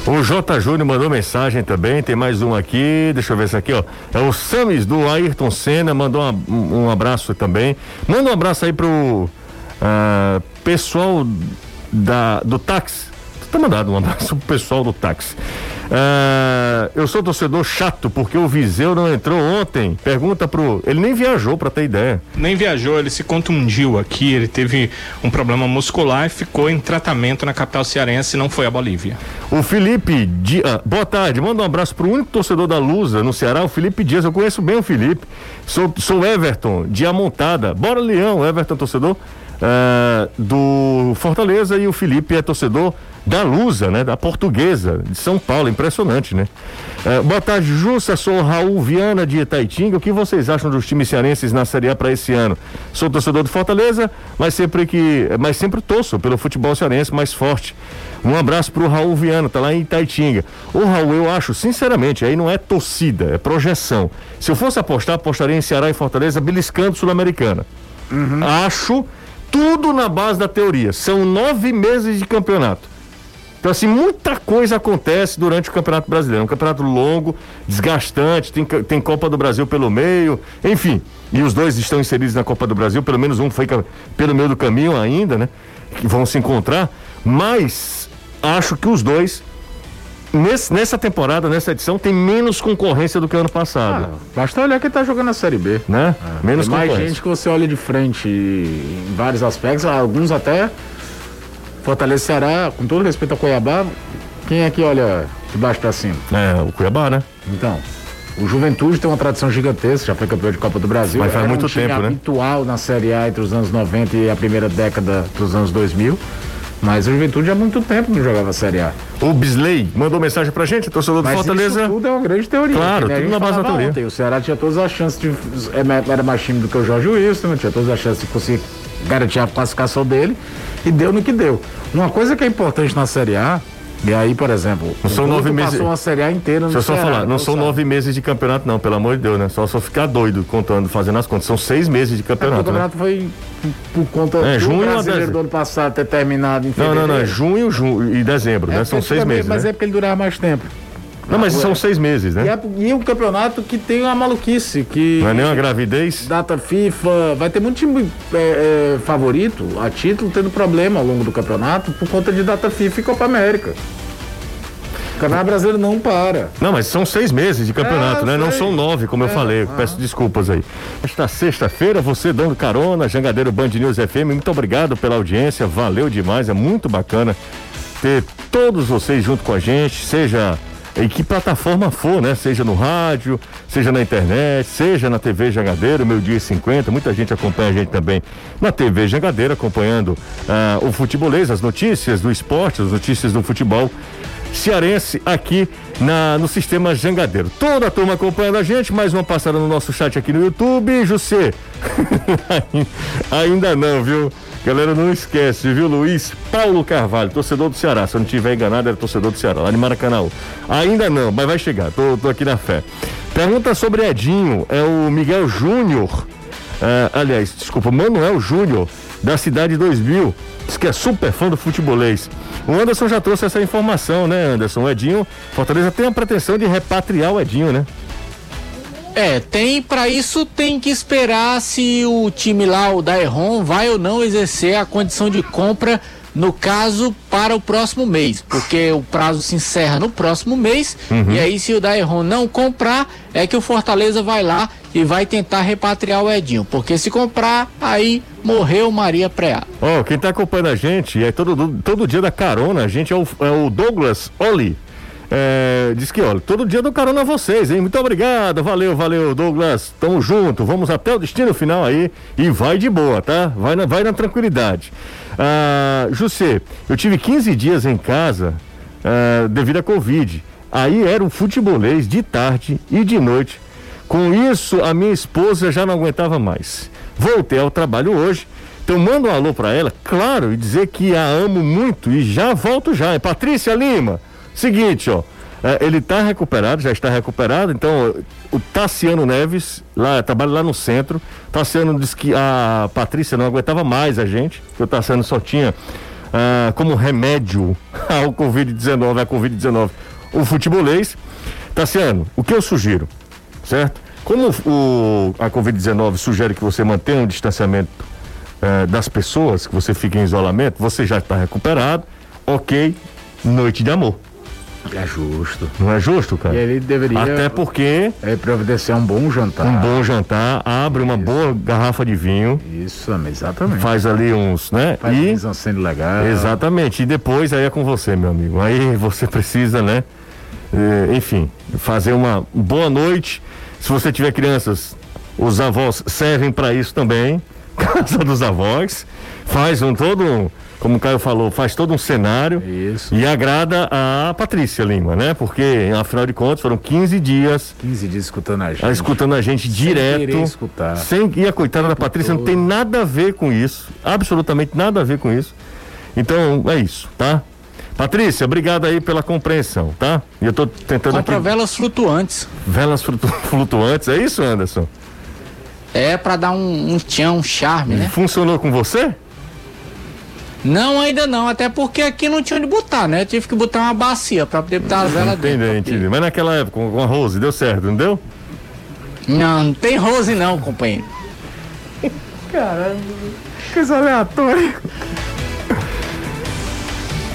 O J. Júnior mandou mensagem também, tem mais um aqui, deixa eu ver esse aqui, ó. É o Samis do Ayrton Senna, mandou uma- um, abraço também. Manda um abraço aí pro ah, pessoal da, do táxi. Tá mandado um abraço pro pessoal do táxi. Ah, eu sou torcedor chato porque o Viseu não entrou ontem. Pergunta pro. Ele nem viajou pra ter ideia.
Nem viajou, ele se contundiu aqui, ele teve um problema muscular e ficou em tratamento na capital cearense e não foi à Bolívia.
O Felipe Dias, boa tarde, manda um abraço pro único torcedor da Lusa no Ceará, o Felipe Dias. Eu conheço bem o Felipe. Sou, sou Everton, de Amontada. Bora, Leão, Everton, torcedor ah, do Fortaleza. E o Felipe é torcedor da Lusa, né? Da Portuguesa, de São Paulo. Impressionante, né? Ah, boa tarde, Jussa. Sou o Raul Viana de Itaitinga. O que vocês acham dos times cearenses na Série A para esse ano? Sou torcedor do Fortaleza, mas sempre que, mas sempre torço pelo futebol cearense mais forte. Um abraço pro Raul Viana, tá lá em Itaitinga. Ô Raul, eu acho, sinceramente, aí não é torcida, é projeção. Se eu fosse apostar, apostaria em Ceará e Fortaleza beliscando Sul-Americana. Acho tudo na base da teoria. São nove meses de campeonato. Então, assim, muita coisa acontece durante o Campeonato Brasileiro. É um campeonato longo, desgastante, tem, tem Copa do Brasil pelo meio, enfim. E os dois estão inseridos na Copa do Brasil, pelo menos um foi pelo meio do caminho ainda, né? Que vão se encontrar. Mas acho que os dois, nesse- nessa temporada, nessa edição, tem menos concorrência do que ano passado.
Ah, basta olhar quem tá jogando a Série B.
né? menos
Tem mais gente que você olha de frente em vários aspectos, alguns até Fortaleza Ceará, com todo respeito ao Cuiabá, quem é que olha de baixo pra cima?
É, o Cuiabá, né?
Então, o Juventude tem uma tradição gigantesca, já foi campeão de Copa do Brasil.
Mas faz muito
um
tempo, né?
habitual na Série A entre os anos 90 e a primeira década dos anos 2000. Mas o Juventude há muito tempo não jogava Série A.
O Bisley mandou mensagem pra gente, torcedor do
Mas
Fortaleza.
isso tudo é uma grande teoria.
Claro,
a
tudo na base da teoria.
ontem. O Ceará tinha todas as chances de. é, Era mais time do que o Jorge Wilson, tinha todas as chances de conseguir garantir a classificação dele. E deu no que deu. Uma coisa que é importante na Série A, e aí, por exemplo,
Não são nove meses-
passou uma Série A inteira no
Deixa eu só
Ceará,
falar, não são
sabe.
nove meses de campeonato, não, pelo amor de Deus, né? Só só ficar doido contando, fazendo as contas. São seis meses de
É, porque o
campeonato. né?
campeonato foi por conta
É,
do
junho
brasileiro do ano passado ter terminado em
Não,
fevereiro.
não, não, é junho, junho e dezembro,
É
né? São seis meses.
Mas
né?
é porque ele durava mais tempo.
Não, mas são seis meses, né?
é, e é um campeonato que tem uma maluquice, que
Não é nem uma gravidez.
data FIFA, vai ter muito time é, é, favorito a título tendo problema ao longo do campeonato por conta de data FIFA e Copa América. O Campeonato Brasileiro não para.
Não, mas são seis meses de campeonato,
É,
né? Não
sei.
são nove, como eu falei. Peço desculpas aí. Esta sexta-feira, você dando carona, Jangadeiro Band News FM, muito obrigado pela audiência, valeu demais, é muito bacana ter todos vocês junto com a gente, seja em que plataforma for, né? Seja no rádio, seja na internet, seja na TV Jangadeiro, meu dia e 50, muita gente acompanha a gente também na TV Jangadeiro, acompanhando ah, o futebolês, as notícias do esporte, as notícias do futebol. cearense aqui na, no sistema Jangadeiro. Toda a turma acompanhando a gente, mais uma passada no nosso chat aqui no YouTube. José, ainda não, viu? Galera, não esquece, viu? Luiz Paulo Carvalho, torcedor do Ceará. Se eu não tiver enganado, era torcedor do Ceará, lá de Maracanã. Ainda não, mas vai chegar, tô, tô aqui na fé. Pergunta sobre Edinho, é o Miguel Júnior. Uh, aliás, desculpa, Manuel Júnior, da Cidade 2000, diz que é super fã do futebolês. O Anderson já trouxe essa informação, né, Anderson? O Edinho, Fortaleza tem a pretensão de repatriar o Edinho, né?
É, tem para isso tem que esperar se o time lá, o Daeron, vai ou não exercer a condição de compra no caso para o próximo mês, porque o prazo se encerra no próximo mês uhum. e aí se o Daeron não comprar, é que o Fortaleza vai lá e vai tentar repatriar o Edinho, porque se comprar, aí morreu Maria Preá.
Ó, oh, quem tá acompanhando a gente, é todo, todo dia da carona, a gente é o, é o Douglas Oli. É, diz que, olha, todo dia dou carona a vocês, hein? Muito obrigado, valeu, valeu, Douglas. Tamo junto, vamos até o destino final aí e vai de boa, tá? Vai na, vai na tranquilidade. Ah, José, eu tive 15 dias em casa ah, devido à Covid. Aí era um futebolês de tarde e de noite. Com isso, a minha esposa já não aguentava mais. Voltei ao trabalho hoje. Então manda um alô para ela, claro, e dizer que a amo muito e já volto já. É Patrícia Lima. Seguinte, ó. É, ele está recuperado, já está recuperado. Então, o Tassiano Neves, lá, trabalha lá no centro. Tassiano disse que a Patrícia não aguentava mais a gente, que o Tassiano só tinha ah, como remédio ao Covid-19, a Covid-19, o futebolês. Tassiano, o que eu sugiro, certo? Como o, a Covid-19 sugere que você mantenha um distanciamento eh, das pessoas, que você fique em isolamento, você já está recuperado, ok, noite de amor.
É justo.
Não é justo, cara?
E ele deveria.
Até porque.
É providenciar um bom jantar.
Um bom jantar, abre uma Isso. boa garrafa de vinho.
Isso, exatamente.
Faz ali uns, né?
Faz e. Um sendo legal.
Exatamente. E depois aí é com você, meu amigo. Aí você precisa, né? É, enfim, fazer uma boa noite. Se você tiver crianças, os avós servem para isso também. Casa dos avós. Faz um todo um como o Caio falou, faz todo um cenário
Isso.
e agrada a Patrícia Lima, né? Porque, afinal de contas, foram 15 dias.
15 dias escutando a gente.
Escutando a gente
sem
direto.
escutar.
Sem, e a coitada da Patrícia todo. não tem nada a ver com isso. Absolutamente nada a ver com isso. Então, é isso, tá? Patrícia, obrigado aí pela compreensão, tá? E eu tô tentando
Compra
aqui...
velas flutuantes.
Velas flutu... flutuantes, é isso, Anderson?
É para dar um, um tchan, um charme, né?
Funcionou com você?
Não, ainda não, até porque aqui não tinha onde botar, né? Eu tive que botar uma bacia pra poder botar as velas
dentro. Entendi, entendi. Mas naquela época, com a Rose, deu certo, não deu?
Não, não tem Rose não, companheiro.
Caramba, coisa aleatória.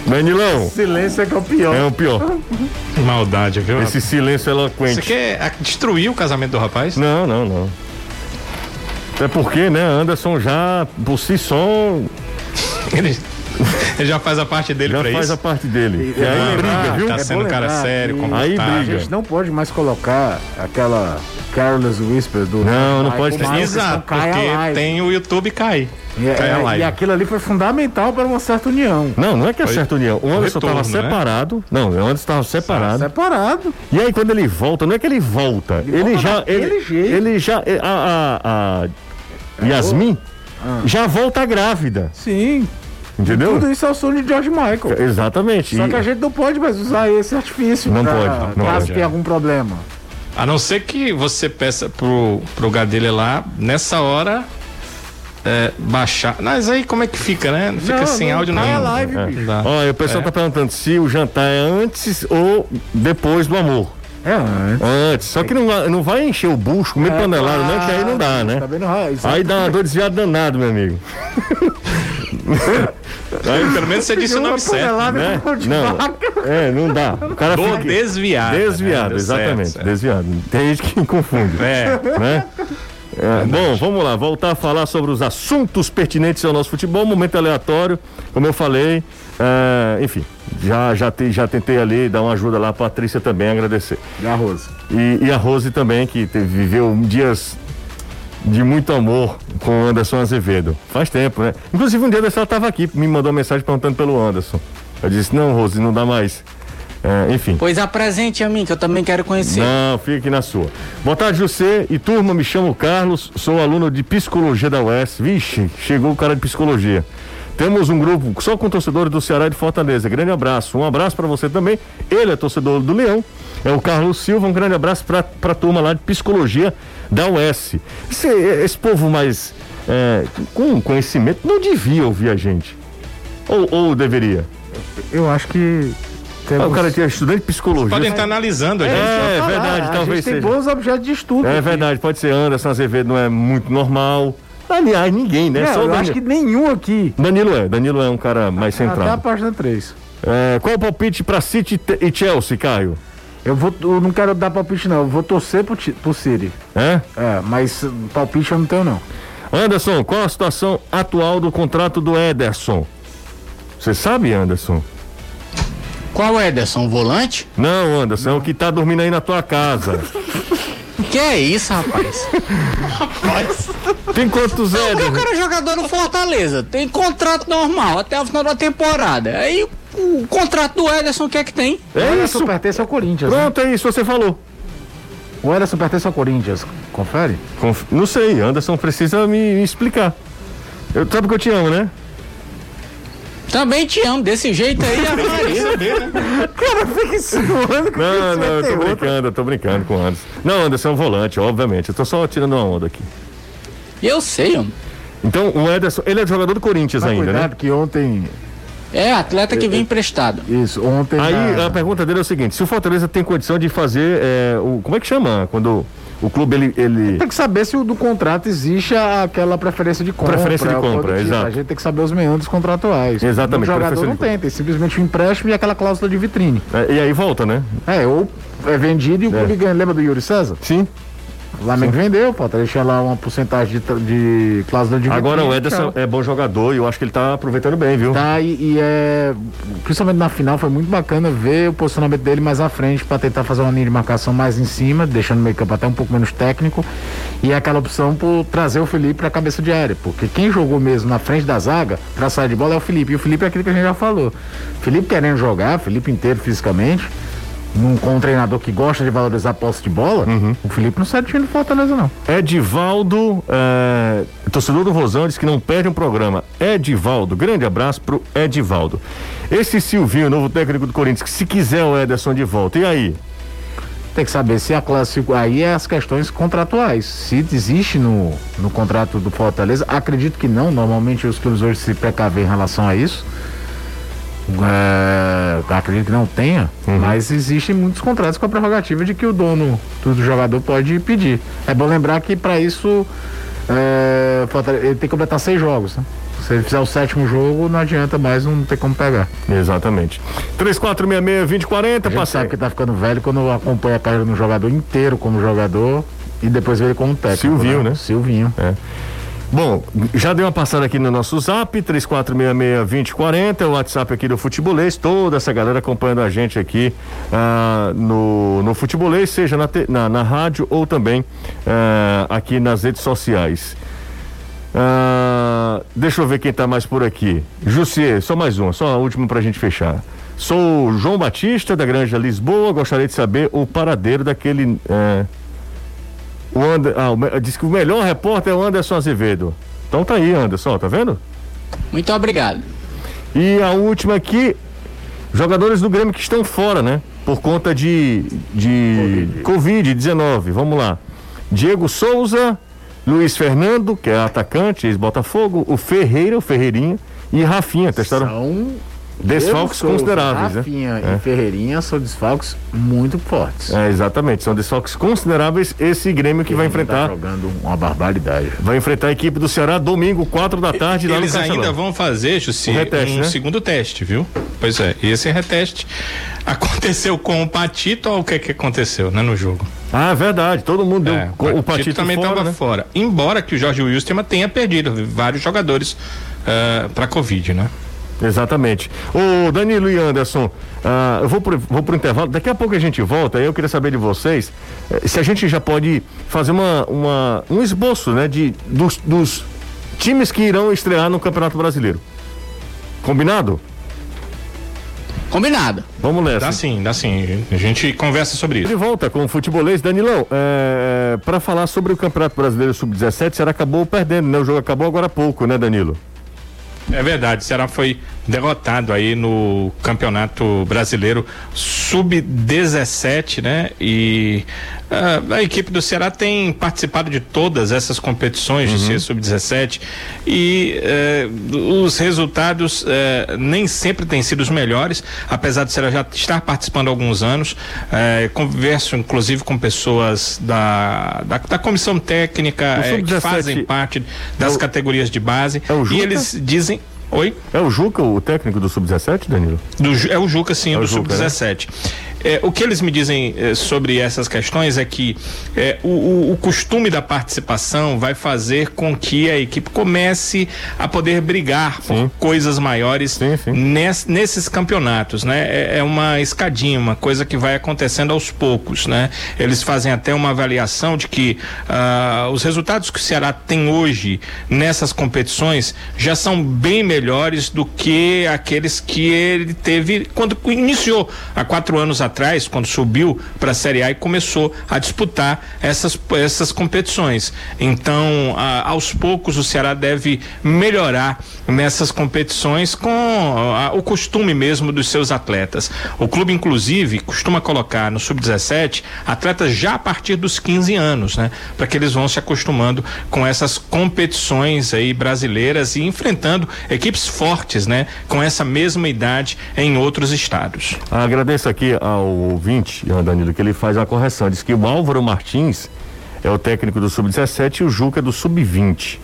Manilão.
Silêncio é que é o pior.
É o pior.
Maldade, viu?
Esse silêncio eloquente.
Você quer destruir o casamento do rapaz?
Não, não, não. Até porque, né, Anderson já, por si só,
ele, ele já faz a parte dele
já
pra
faz
isso.
a parte dele.
E, aí briga, viu? Tá é sendo cara sério,
como Aí briga.
A gente não pode mais colocar aquela Careless Whisper do.
Não, não pode ter.
Exato, porque tem o YouTube cai.
E, é, e aquilo ali foi fundamental para uma certa união.
Não, não é que é certa união. O Anderson estava né? separado. Não, o Anderson estava separado.
Separado.
E aí quando ele volta, não é que ele volta. Ele, ele já. Ele,
jeito.
ele já. A, a, a Yasmin ah. já volta grávida.
Sim.
Entendeu?
Tudo isso é o sonho de George Michael.
Exatamente.
Só e... que a gente não pode mais usar esse artifício.
Não pra, pode. Não
caso tenha algum problema.
A não ser que você peça pro, pro dele lá, nessa hora, é, baixar. Mas aí como é que fica, né? Não fica não, sem não, áudio não.
É live, é.
bicho. Olha, o pessoal é. tá perguntando se o jantar é antes ou depois do amor.
É antes.
Antes. Só que não, não vai encher o bucho, comer é, panelado, claro. né? Que aí não dá, né?
Tá
aí dá uma dor desviada danado, meu amigo.
Aí, pelo menos você disse o nome certo.
Né? Não, é, não dá. O cara
fica... desviado.
Desviado, né? exatamente. Certo, desviado. Tem gente que confunde.
É.
Né? É, bom, vamos lá, voltar a falar sobre os assuntos pertinentes ao nosso futebol, momento aleatório, como eu falei, é, enfim, já, já, te, já tentei ali dar uma ajuda lá, a Patrícia também agradecer.
E a Rose.
E, e a Rose também, que teve, viveu dias de muito amor com o Anderson Azevedo. Faz tempo, né? Inclusive um dia dessa ela estava aqui, me mandou uma mensagem perguntando pelo Anderson. Eu disse, não, Rose, não dá mais. É, enfim.
Pois apresente a mim, que eu também quero conhecer.
Não, fica aqui na sua. Boa tarde, José e turma, me chamo Carlos, sou aluno de psicologia da UES. Vixe, chegou o cara de psicologia. Temos um grupo só com torcedores do Ceará e de Fortaleza. Grande abraço. Um abraço para você também. Ele é torcedor do Leão. É o Carlos Silva. Um grande abraço para a turma lá de psicologia da UES. Esse, esse povo mais é, com conhecimento não devia ouvir a gente. Ou, ou deveria?
Eu acho que.
Ah, o cara tinha estudante de psicologia.
Podem estar analisando a
É,
gente.
é
falar,
verdade,
a
talvez
gente tem
seja.
bons objetos de estudo.
É
aqui.
verdade, pode ser Anderson Azevedo, não é muito normal. Aliás, ninguém, né?
Não,
Só
eu
Danilo.
acho que nenhum aqui.
Danilo é, Danilo é um cara mais
Até a página 3.
É, qual o palpite pra City e Chelsea, Caio?
Eu, vou, eu não quero dar palpite, não. Eu vou torcer pro, pro City.
É?
É, mas palpite eu não tenho, não.
Anderson, qual a situação atual do contrato do Ederson? Você sabe, Anderson?
Qual é, Ederson? O volante?
Não, Anderson, é o que tá dormindo aí na tua casa.
Que é isso, rapaz?
Tem quantos
O
Ederson?
cara é jogador no Fortaleza, tem contrato normal até o final da temporada. Aí o, o contrato do Ederson, o que é que tem?
o
É
Ederson
isso.
pertence ao Corinthians. né?
Pronto, é isso, você falou.
O Ederson pertence ao Corinthians. Confere?
Conf- Não sei, Anderson precisa me, me explicar. Eu, sabe que eu te amo, né?
Também te amo, desse jeito aí, Ave Maria.
Não, não, eu tô brincando, eu tô brincando com o Anderson. Não, Anderson é um volante, obviamente. Eu tô só tirando uma onda aqui.
Eu sei, homem.
Então, o Ederson, ele é jogador do Corinthians
Mas
ainda,
cuidado
né?
que ontem.
É, atleta que vem emprestado.
Isso, ontem.
Aí
na-
a pergunta dele é o seguinte: se o Fortaleza tem condição de fazer é, o. Como é que chama? Quando o clube ele. ele...
Tem que saber se o do contrato existe aquela preferência de compra.
Preferência de compra, exato.
A gente tem que saber os meandros contratuais.
Exatamente,
O jogador não tem, tem simplesmente um empréstimo e aquela cláusula de vitrine.
é, e aí volta, né?
É, ou é vendido e o
É.
clube ganha. Lembra do Yuri César?
Sim.
O Flamengo vendeu, pô, tá deixando lá uma porcentagem de, de cláusula de.
Agora o Ederson é bom jogador e eu acho que ele tá aproveitando bem, viu?
Tá, e, e é. Principalmente na final, foi muito bacana ver o posicionamento dele mais à frente para tentar fazer uma linha de marcação mais em cima, deixando o meio campo até um pouco menos técnico. E é aquela opção por trazer o Felipe para cabeça de área. Porque quem jogou mesmo na frente da zaga, pra sair de bola, é o Felipe. E o Felipe é aquilo que a gente já falou. Felipe querendo jogar, Felipe inteiro fisicamente. Num, com um treinador que gosta de valorizar a posse de bola, o Felipe não sai do time do Fortaleza, não.
Edivaldo, é, torcedor do Rosão, disse que não perde um programa. Edivaldo, grande abraço pro Edivaldo. Esse Silvinho, novo técnico do Corinthians, que se quiser o Ederson de volta, e aí?
Tem que saber se a classe. Aí é as questões contratuais. Se existe no, no contrato do Fortaleza, acredito que não. Normalmente os clubes hoje se precavem em relação a isso. É, acredito que não tenha, mas existem muitos contratos com a prerrogativa de que o dono do jogador pode pedir. É bom lembrar que para isso é, ele tem que completar seis jogos. Né? Se ele fizer o sétimo jogo, não adianta mais, não tem como pegar.
Exatamente. 3466-2040,
A gente
passei.
sabe que tá ficando velho quando acompanha a carreira do jogador inteiro como jogador e depois vê ele como técnico.
Silvinho, né?
Silvinho.
Bom, já deu uma passada aqui no nosso zap, 3466-2040, o WhatsApp aqui do Futebolês, toda essa galera acompanhando a gente aqui ah, no, no Futebolês, seja na, te- na, na rádio ou também ah, aqui nas redes sociais. Ah, deixa eu ver quem tá mais por aqui. Jussier, só mais uma, só a última pra gente fechar. Sou João Batista, da Granja Lisboa, gostaria de saber o paradeiro daquele. eh, o Ander, ah, diz que o melhor repórter é o Anderson Azevedo. Então tá aí, Anderson, tá vendo?
Muito obrigado.
E a última aqui, jogadores do Grêmio que estão fora, né? Por conta de, de Covid-19. Vamos lá. Diego Souza, Luiz Fernando, que é atacante, ex-Botafogo, o Ferreira, o Ferreirinha, e Rafinha, testaram
São
desfalques consideráveis, né?
Rafinha
É.
e Ferreirinha são desfalques muito fortes.
É, exatamente, são desfalques consideráveis esse Grêmio que vai
Tá
enfrentar,
jogando uma barbaridade.
vai enfrentar a equipe do Ceará domingo, 4 da tarde, lá
Eles
no
ainda vão fazer, Jussi,
Um reteste,
um
né?
segundo teste, viu? Pois é, esse reteste aconteceu com o Patito ou o que que aconteceu, né, no jogo?
Ah, verdade. Todo mundo deu
É,
co- o Patito
também
fora,
estava
né?
fora. Embora que o Jorge Wilstermann tenha perdido vários jogadores para Covid, né?
Exatamente. Ô Danilo e Anderson, ah, eu vou pro, vou pro intervalo. Daqui a pouco a gente volta. aí Eu queria saber de vocês eh, se a gente já pode fazer uma, uma- um esboço, né, de dos, dos times que irão estrear no Campeonato Brasileiro. Combinado?
Combinado.
Vamos nessa.
Dá sim, dá sim. A gente conversa sobre isso.
De volta com o futebolês. Danilão, é, para falar sobre o Campeonato Brasileiro Sub-17, será acabou perdendo, né? O jogo acabou agora há pouco, né, Danilo?
É verdade, o Ceará foi derrotado aí no Campeonato Brasileiro Sub-17, né? E uh, a equipe do Ceará tem participado de todas essas competições uhum. de Sub-17 e uh, os resultados uh, nem sempre têm sido os melhores, apesar de Ceará já estar participando há alguns anos. converso inclusive com pessoas da, da, da comissão técnica que fazem parte das é o, categorias de base
é
e eles dizem Oi?
É o Juca, o técnico do Sub-17, Danilo?
Do, é o Juca, sim, é do Sub-17. É, o que eles me dizem é, sobre essas questões é que é, o, o, costume da participação vai fazer com que a equipe comece a poder brigar sim. por coisas maiores sim, sim. Ness, nesses campeonatos, né? É, é, uma escadinha, uma coisa que vai acontecendo aos poucos, né? Eles fazem até uma avaliação de que uh, os resultados que o Ceará tem hoje nessas competições já são bem melhores do que aqueles que ele teve quando iniciou há quatro anos atrás atrás, quando subiu para a Série A e começou a disputar essas, essas competições. Então, a, aos poucos, o Ceará deve melhorar nessas competições com a, o costume mesmo dos seus atletas. O clube, inclusive, costuma colocar no sub-17 atletas já a partir dos 15 anos, né? Para que eles vão se acostumando com essas competições aí brasileiras e enfrentando equipes fortes, né? Com essa mesma idade em outros estados.
Agradeço aqui ao ao ouvinte, Danilo, que ele faz uma correção. Diz que o Álvaro Martins é o técnico do Sub-17 e o Juca é do Sub-20.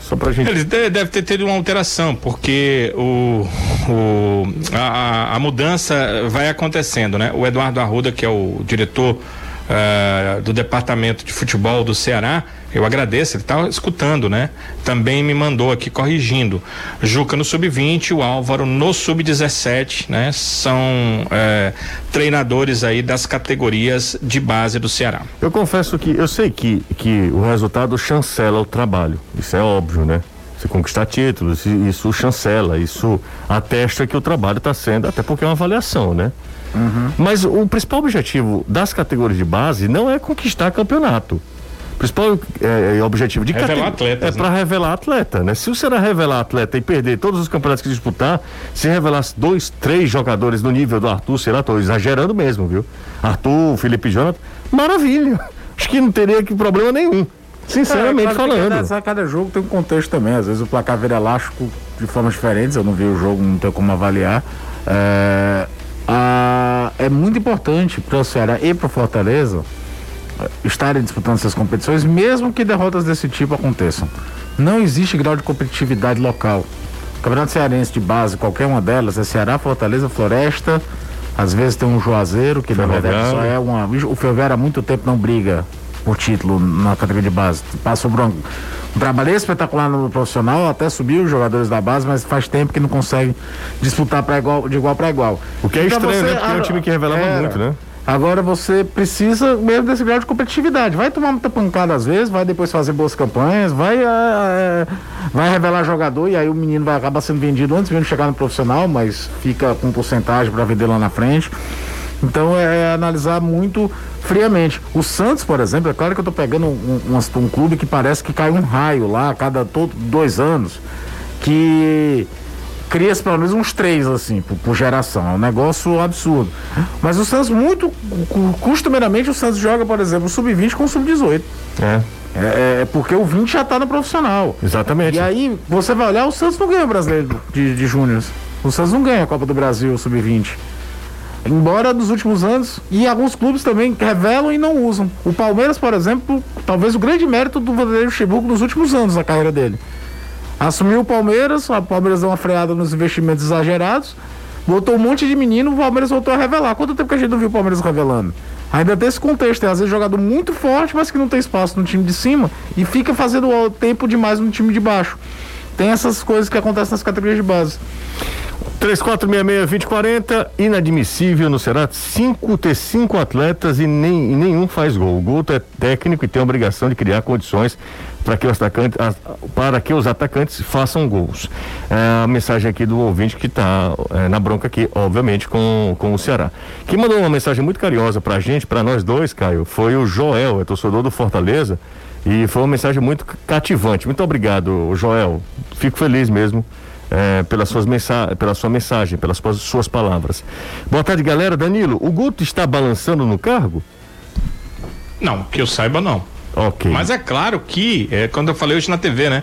Só pra gente. Eles deve ter tido uma alteração, porque o, o, a, a mudança vai acontecendo, né? O Eduardo Arruda, que é o diretor uh, do departamento de futebol do Ceará, eu agradeço, ele está escutando, né? Também me mandou aqui corrigindo. Juca no sub-20, o Álvaro no sub-17, né? São é, treinadores aí das categorias de base do Ceará.
Eu confesso que eu sei que, que o resultado chancela o trabalho. Isso é óbvio, né? Você conquistar títulos, isso chancela, isso atesta que o trabalho está sendo, até porque é uma avaliação, né? Uhum. Mas o principal objetivo das categorias de base não é conquistar campeonato principal é, é, objetivo de
revelar atletas,
é para né? revelar atleta, né? Se o Ceará revelar atleta e perder todos os campeonatos que disputar, se revelasse dois, três jogadores no nível do Arthur, será tô exagerando mesmo, viu? Arthur, Felipe Jonathan, maravilha. Acho que não teria que problema nenhum. Sinceramente é, claro falando.
Cada, cada, jogo tem um contexto também. Às vezes o placar vira elástico de formas diferentes. Eu não vi o jogo, não tenho como avaliar. É, a, é muito importante para o Ceará e para o Fortaleza estarem disputando essas competições, mesmo que derrotas desse tipo aconteçam. Não existe grau de competitividade local. O Campeonato Cearense de base, qualquer uma delas, é Ceará, Fortaleza, Floresta, às vezes tem um Juazeiro, que na verdade só é uma. O Ferroviário há muito tempo não briga por título na categoria de base. Passou por um, um trabalho espetacular no profissional, até subiu os jogadores da base, mas faz tempo que não consegue disputar igual, de igual para igual.
O que é então estranho, você, né? Porque é um time que revelava era, muito, né?
Agora você precisa mesmo desse grau de competitividade. Vai tomar muita pancada às vezes, vai depois fazer boas campanhas, vai, é, vai revelar jogador e aí o menino vai acabar sendo vendido antes de chegar no profissional, mas fica com porcentagem para vender lá na frente. Então é, é, analisar muito friamente. O Santos, por exemplo, é claro que eu estou pegando um, um, um, clube que parece que cai um raio lá a cada todo, dois anos, que cria-se pelo menos uns três, assim, por, por, geração. É um negócio absurdo. Mas o Santos, muito costumeiramente, o Santos joga, por exemplo, o sub-20 com o sub-18. É. É, é, porque o 20 já está no profissional.
Exatamente.
E aí, você vai olhar, o Santos não ganha o brasileiro de, de Júnior. O Santos não ganha a Copa do Brasil sub-20. Embora nos últimos anos, e alguns clubes também revelam e não usam. O Palmeiras, por exemplo, talvez o grande mérito do Vanderlei Chibuco nos últimos anos da carreira dele. Assumiu o Palmeiras, o Palmeiras deu uma freada nos investimentos exagerados, botou um monte de menino, o Palmeiras voltou a revelar. Quanto tempo que a gente não viu o Palmeiras revelando? Ainda tem esse contexto, tem às vezes jogador muito forte, mas que não tem espaço no time de cima e fica fazendo tempo demais no time de baixo. Tem essas coisas que acontecem nas categorias de base.
3466-2040, inadmissível no Ceará, cinco, ter cinco atletas e, nem, e nenhum faz gol. O Guto é técnico e tem a obrigação de criar condições para que os atacantes, para que os atacantes façam gols. É a mensagem aqui do ouvinte que está é, na bronca aqui, obviamente, com, com o Ceará. Quem mandou uma mensagem muito carinhosa para a gente, para nós dois, Caio, foi o Joel, é torcedor do Fortaleza, e foi uma mensagem muito cativante. Muito obrigado, Joel. Fico feliz mesmo é, pelas suas mensa pela sua mensagem, pelas suas, palavras. Boa tarde, galera. Danilo, o Guto está balançando no cargo?
Não, que eu saiba não.
Ok.
Mas é claro que, é, quando eu falei hoje na TV, né?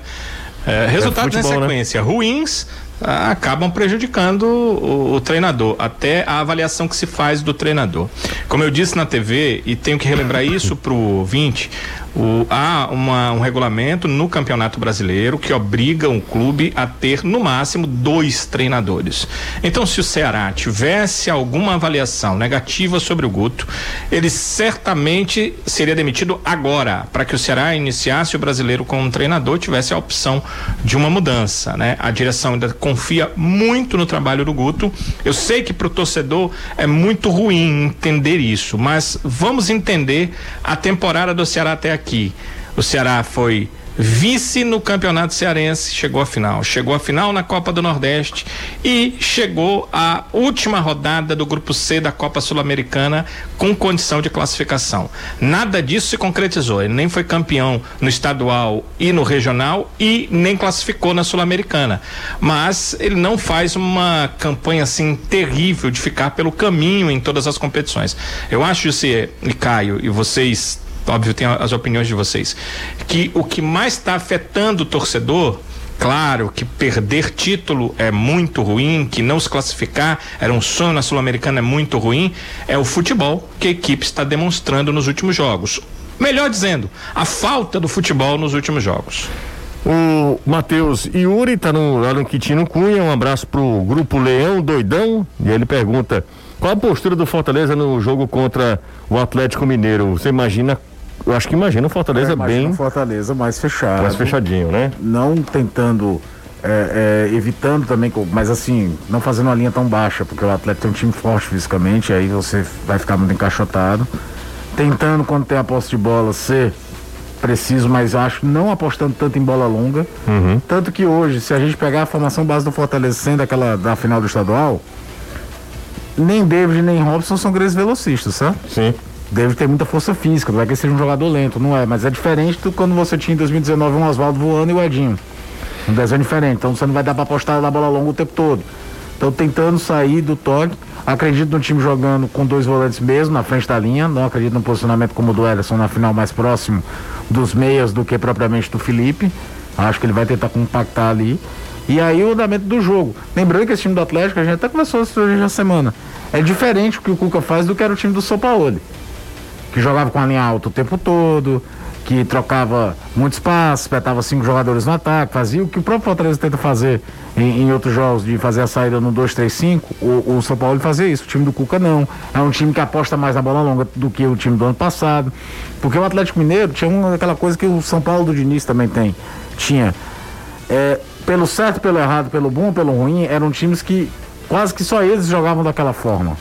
É, resultados é futebol, na né? sequência né? ruins acabam prejudicando o, o, treinador, até a avaliação que se faz do treinador. Como eu disse na TV, e tenho que relembrar isso para o ouvinte, o, há uma, um regulamento no Campeonato Brasileiro que obriga um clube a ter no máximo dois treinadores. Então, se o Ceará tivesse alguma avaliação negativa sobre o Guto, ele certamente seria demitido agora, para que o Ceará iniciasse o brasileiro com um treinador, tivesse a opção de uma mudança, né? A direção ainda confia muito no trabalho do Guto. Eu sei que para o torcedor é muito ruim entender isso, mas vamos entender a temporada do Ceará até aqui. O Ceará foi vice no Campeonato Cearense, chegou à final. Chegou à final na Copa do Nordeste e chegou à última rodada do Grupo C da Copa Sul-Americana com condição de classificação. Nada disso se concretizou. Ele nem foi campeão no estadual e no regional e nem classificou na Sul-Americana. Mas ele não faz uma campanha assim terrível de ficar pelo caminho em todas as competições. Eu acho, se e Caio, e vocês óbvio, tem as opiniões de vocês, que o que mais está afetando o torcedor Claro que perder título é muito ruim, que não se classificar era um sonho na Sul-Americana é muito ruim, é o futebol que a equipe está demonstrando nos últimos jogos. Melhor dizendo, a falta do futebol nos últimos jogos.
O Matheus Yuri está no, lá no Quitino Cunha, um abraço pro grupo Leão Doidão, e ele pergunta qual a postura do Fortaleza no jogo contra o Atlético Mineiro. Você imagina eu acho que imagina o Fortaleza é, bem.
Fortaleza mais fechado.
Mais fechadinho, né?
Não tentando. É, é, evitando também, mas assim, não fazendo uma linha tão baixa, porque o Atlético tem um time forte fisicamente, aí você vai ficar muito encaixotado. Tentando, quando tem a posse de bola, ser preciso, mas acho não apostando tanto em bola longa. Uhum. Tanto que hoje, se a gente pegar a formação base do Fortaleza sendo aquela da final do estadual, nem David nem Robson são grandes velocistas, sabe?
Sim.
David tem muita força física, não é que seja um jogador lento, não é, mas é diferente do quando você tinha em 2019 um Oswaldo voando e o Edinho. Um desenho diferente, então você não vai dar para apostar na bola longa o tempo todo. Então tentando sair do toque, acredito no time jogando com dois volantes mesmo na frente da linha, não acredito no posicionamento como o do Ederson na final mais próximo dos meias do que propriamente do Felipe. Acho que ele vai tentar compactar ali. E aí o andamento do jogo. Lembrando que esse time do Atlético, a gente até conversou isso hoje na semana. É diferente o que o Cuca faz do que era o time do São Paulo que jogava com a linha alta o tempo todo, que trocava muito espaço, espetava cinco jogadores no ataque, fazia o que o próprio Fortaleza tenta fazer em, em outros jogos, de fazer a saída no 2-3-5. O, o São Paulo fazia isso, o time do Cuca não. É um time que aposta mais na bola longa do que o time do ano passado. Porque o Atlético Mineiro tinha uma, aquela coisa que o São Paulo do Diniz também tem. Tinha. É, pelo certo, pelo errado, pelo bom, pelo ruim, eram times que quase que só eles jogavam daquela forma.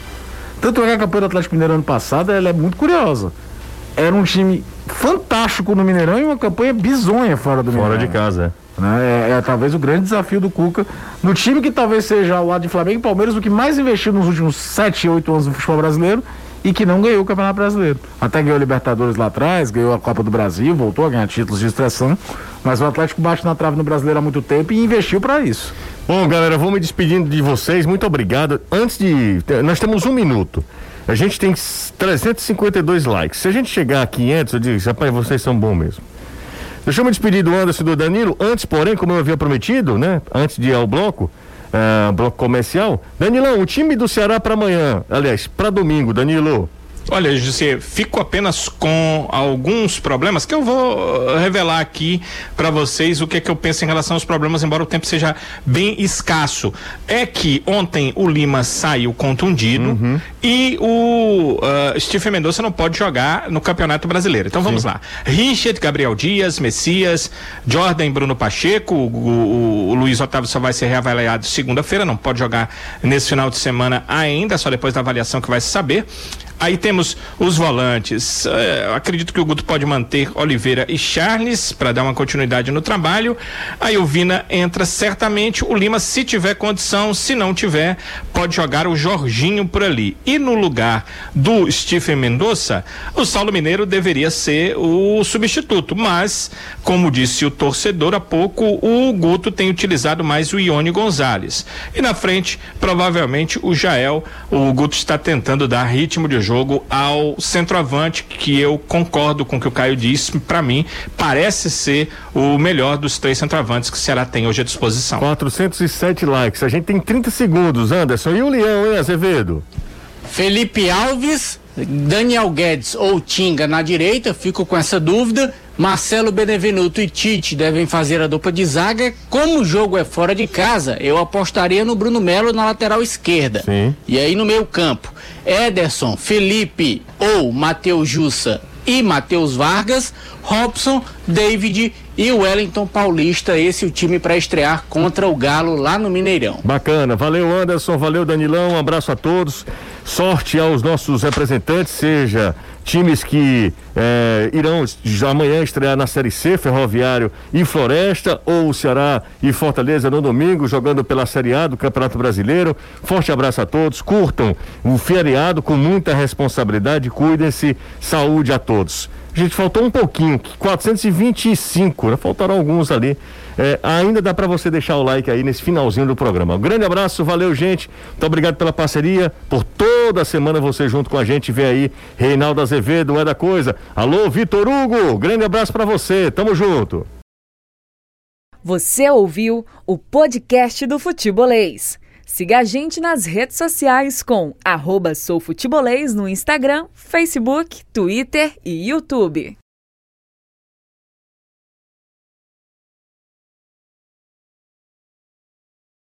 Tanto é que a campanha do Atlético Mineiro ano passado ela é muito curiosa. Era um time fantástico no Mineirão e uma campanha bizonha fora do
Mineirão. Fora de casa.
Né? É, é, talvez o grande desafio do Cuca no time que talvez seja ao lado de Flamengo e Palmeiras o que mais investiu nos últimos 7, 8 anos no futebol brasileiro e que não ganhou o Campeonato Brasileiro. Até ganhou a Libertadores lá atrás, ganhou a Copa do Brasil, voltou a ganhar títulos de expressão, mas o Atlético bate na trave no Brasileiro há muito tempo e investiu para isso.
Bom, galera, vou me despedindo de vocês. Muito obrigado. Antes de. Nós temos um minuto. A gente tem 352 likes. Se a gente chegar a 500, eu digo, rapaz, vocês são bons mesmo. Deixa eu me despedir do Anderson e do Danilo. Antes, porém, como eu havia prometido, né? Antes de ir ao bloco, uh, bloco comercial. Danilão, o time do Ceará para amanhã. Aliás, para domingo, Danilo.
Olha, José, fico apenas com alguns problemas que eu vou revelar aqui para vocês o que é que eu penso em relação aos problemas, embora o tempo seja bem escasso. É que ontem o Lima saiu contundido uhum. e o uh, Stephen Mendonça não pode jogar no Campeonato Brasileiro. Então vamos Sim. lá. Richard, Gabriel Dias, Messias, Jordan Bruno Pacheco, o, o, o Luiz Otávio só vai ser reavaliado segunda-feira, não pode jogar nesse final de semana ainda, só depois da avaliação que vai se saber. Aí temos os volantes. É, acredito que o Guto pode manter Oliveira e Charles para dar uma continuidade no trabalho. Aí o Vina entra certamente. O Lima, se tiver condição, se não tiver, pode jogar o Jorginho por ali. E no lugar do Stephen Mendonça, o Saulo Mineiro deveria ser o substituto. Mas, como disse o torcedor há pouco, o Guto tem utilizado mais o Ione Gonzalez. E na frente, provavelmente o Jael. O Guto está tentando dar ritmo de jogo ao centroavante, que eu concordo com o que o Caio disse, para mim parece ser o melhor dos três centroavantes que o Ceará tem hoje à disposição.
407 likes, a gente tem 30 segundos, Anderson. E o Leão, hein, Azevedo?
Felipe Alves, Daniel Guedes ou Tinga na direita, fico com essa dúvida. Marcelo Benevenuto e Tite devem fazer a dupla de zaga. Como o jogo é fora de casa, eu apostaria no Bruno Melo na lateral esquerda. Sim. E aí no meio campo, Ederson, Felipe ou Matheus Jussa e Matheus Vargas, Robson, David e Wellington Paulista. Esse é o time para estrear contra o Galo lá no Mineirão.
Bacana, valeu Anderson, valeu Danilão, um abraço a todos. Sorte aos nossos representantes, seja times que é, irão amanhã estrear na Série C, Ferroviário e Floresta, ou o Ceará e Fortaleza no domingo, jogando pela Série A do Campeonato Brasileiro. Forte abraço a todos, curtam o feriado com muita responsabilidade, cuidem-se, saúde a todos. Gente, faltou um pouquinho, 425, né? Faltaram alguns ali. É, ainda dá para você deixar o like aí nesse finalzinho do programa. Um grande abraço, valeu, gente. Muito obrigado pela parceria. Por toda semana você junto com a gente vem aí. Reinaldo Azevedo, é da coisa. Alô, Vitor Hugo, grande abraço para você. Tamo junto.
Você ouviu o podcast do Futebolês. Siga a gente nas redes sociais com arroba soufutebolês no Instagram, Facebook, Twitter e YouTube.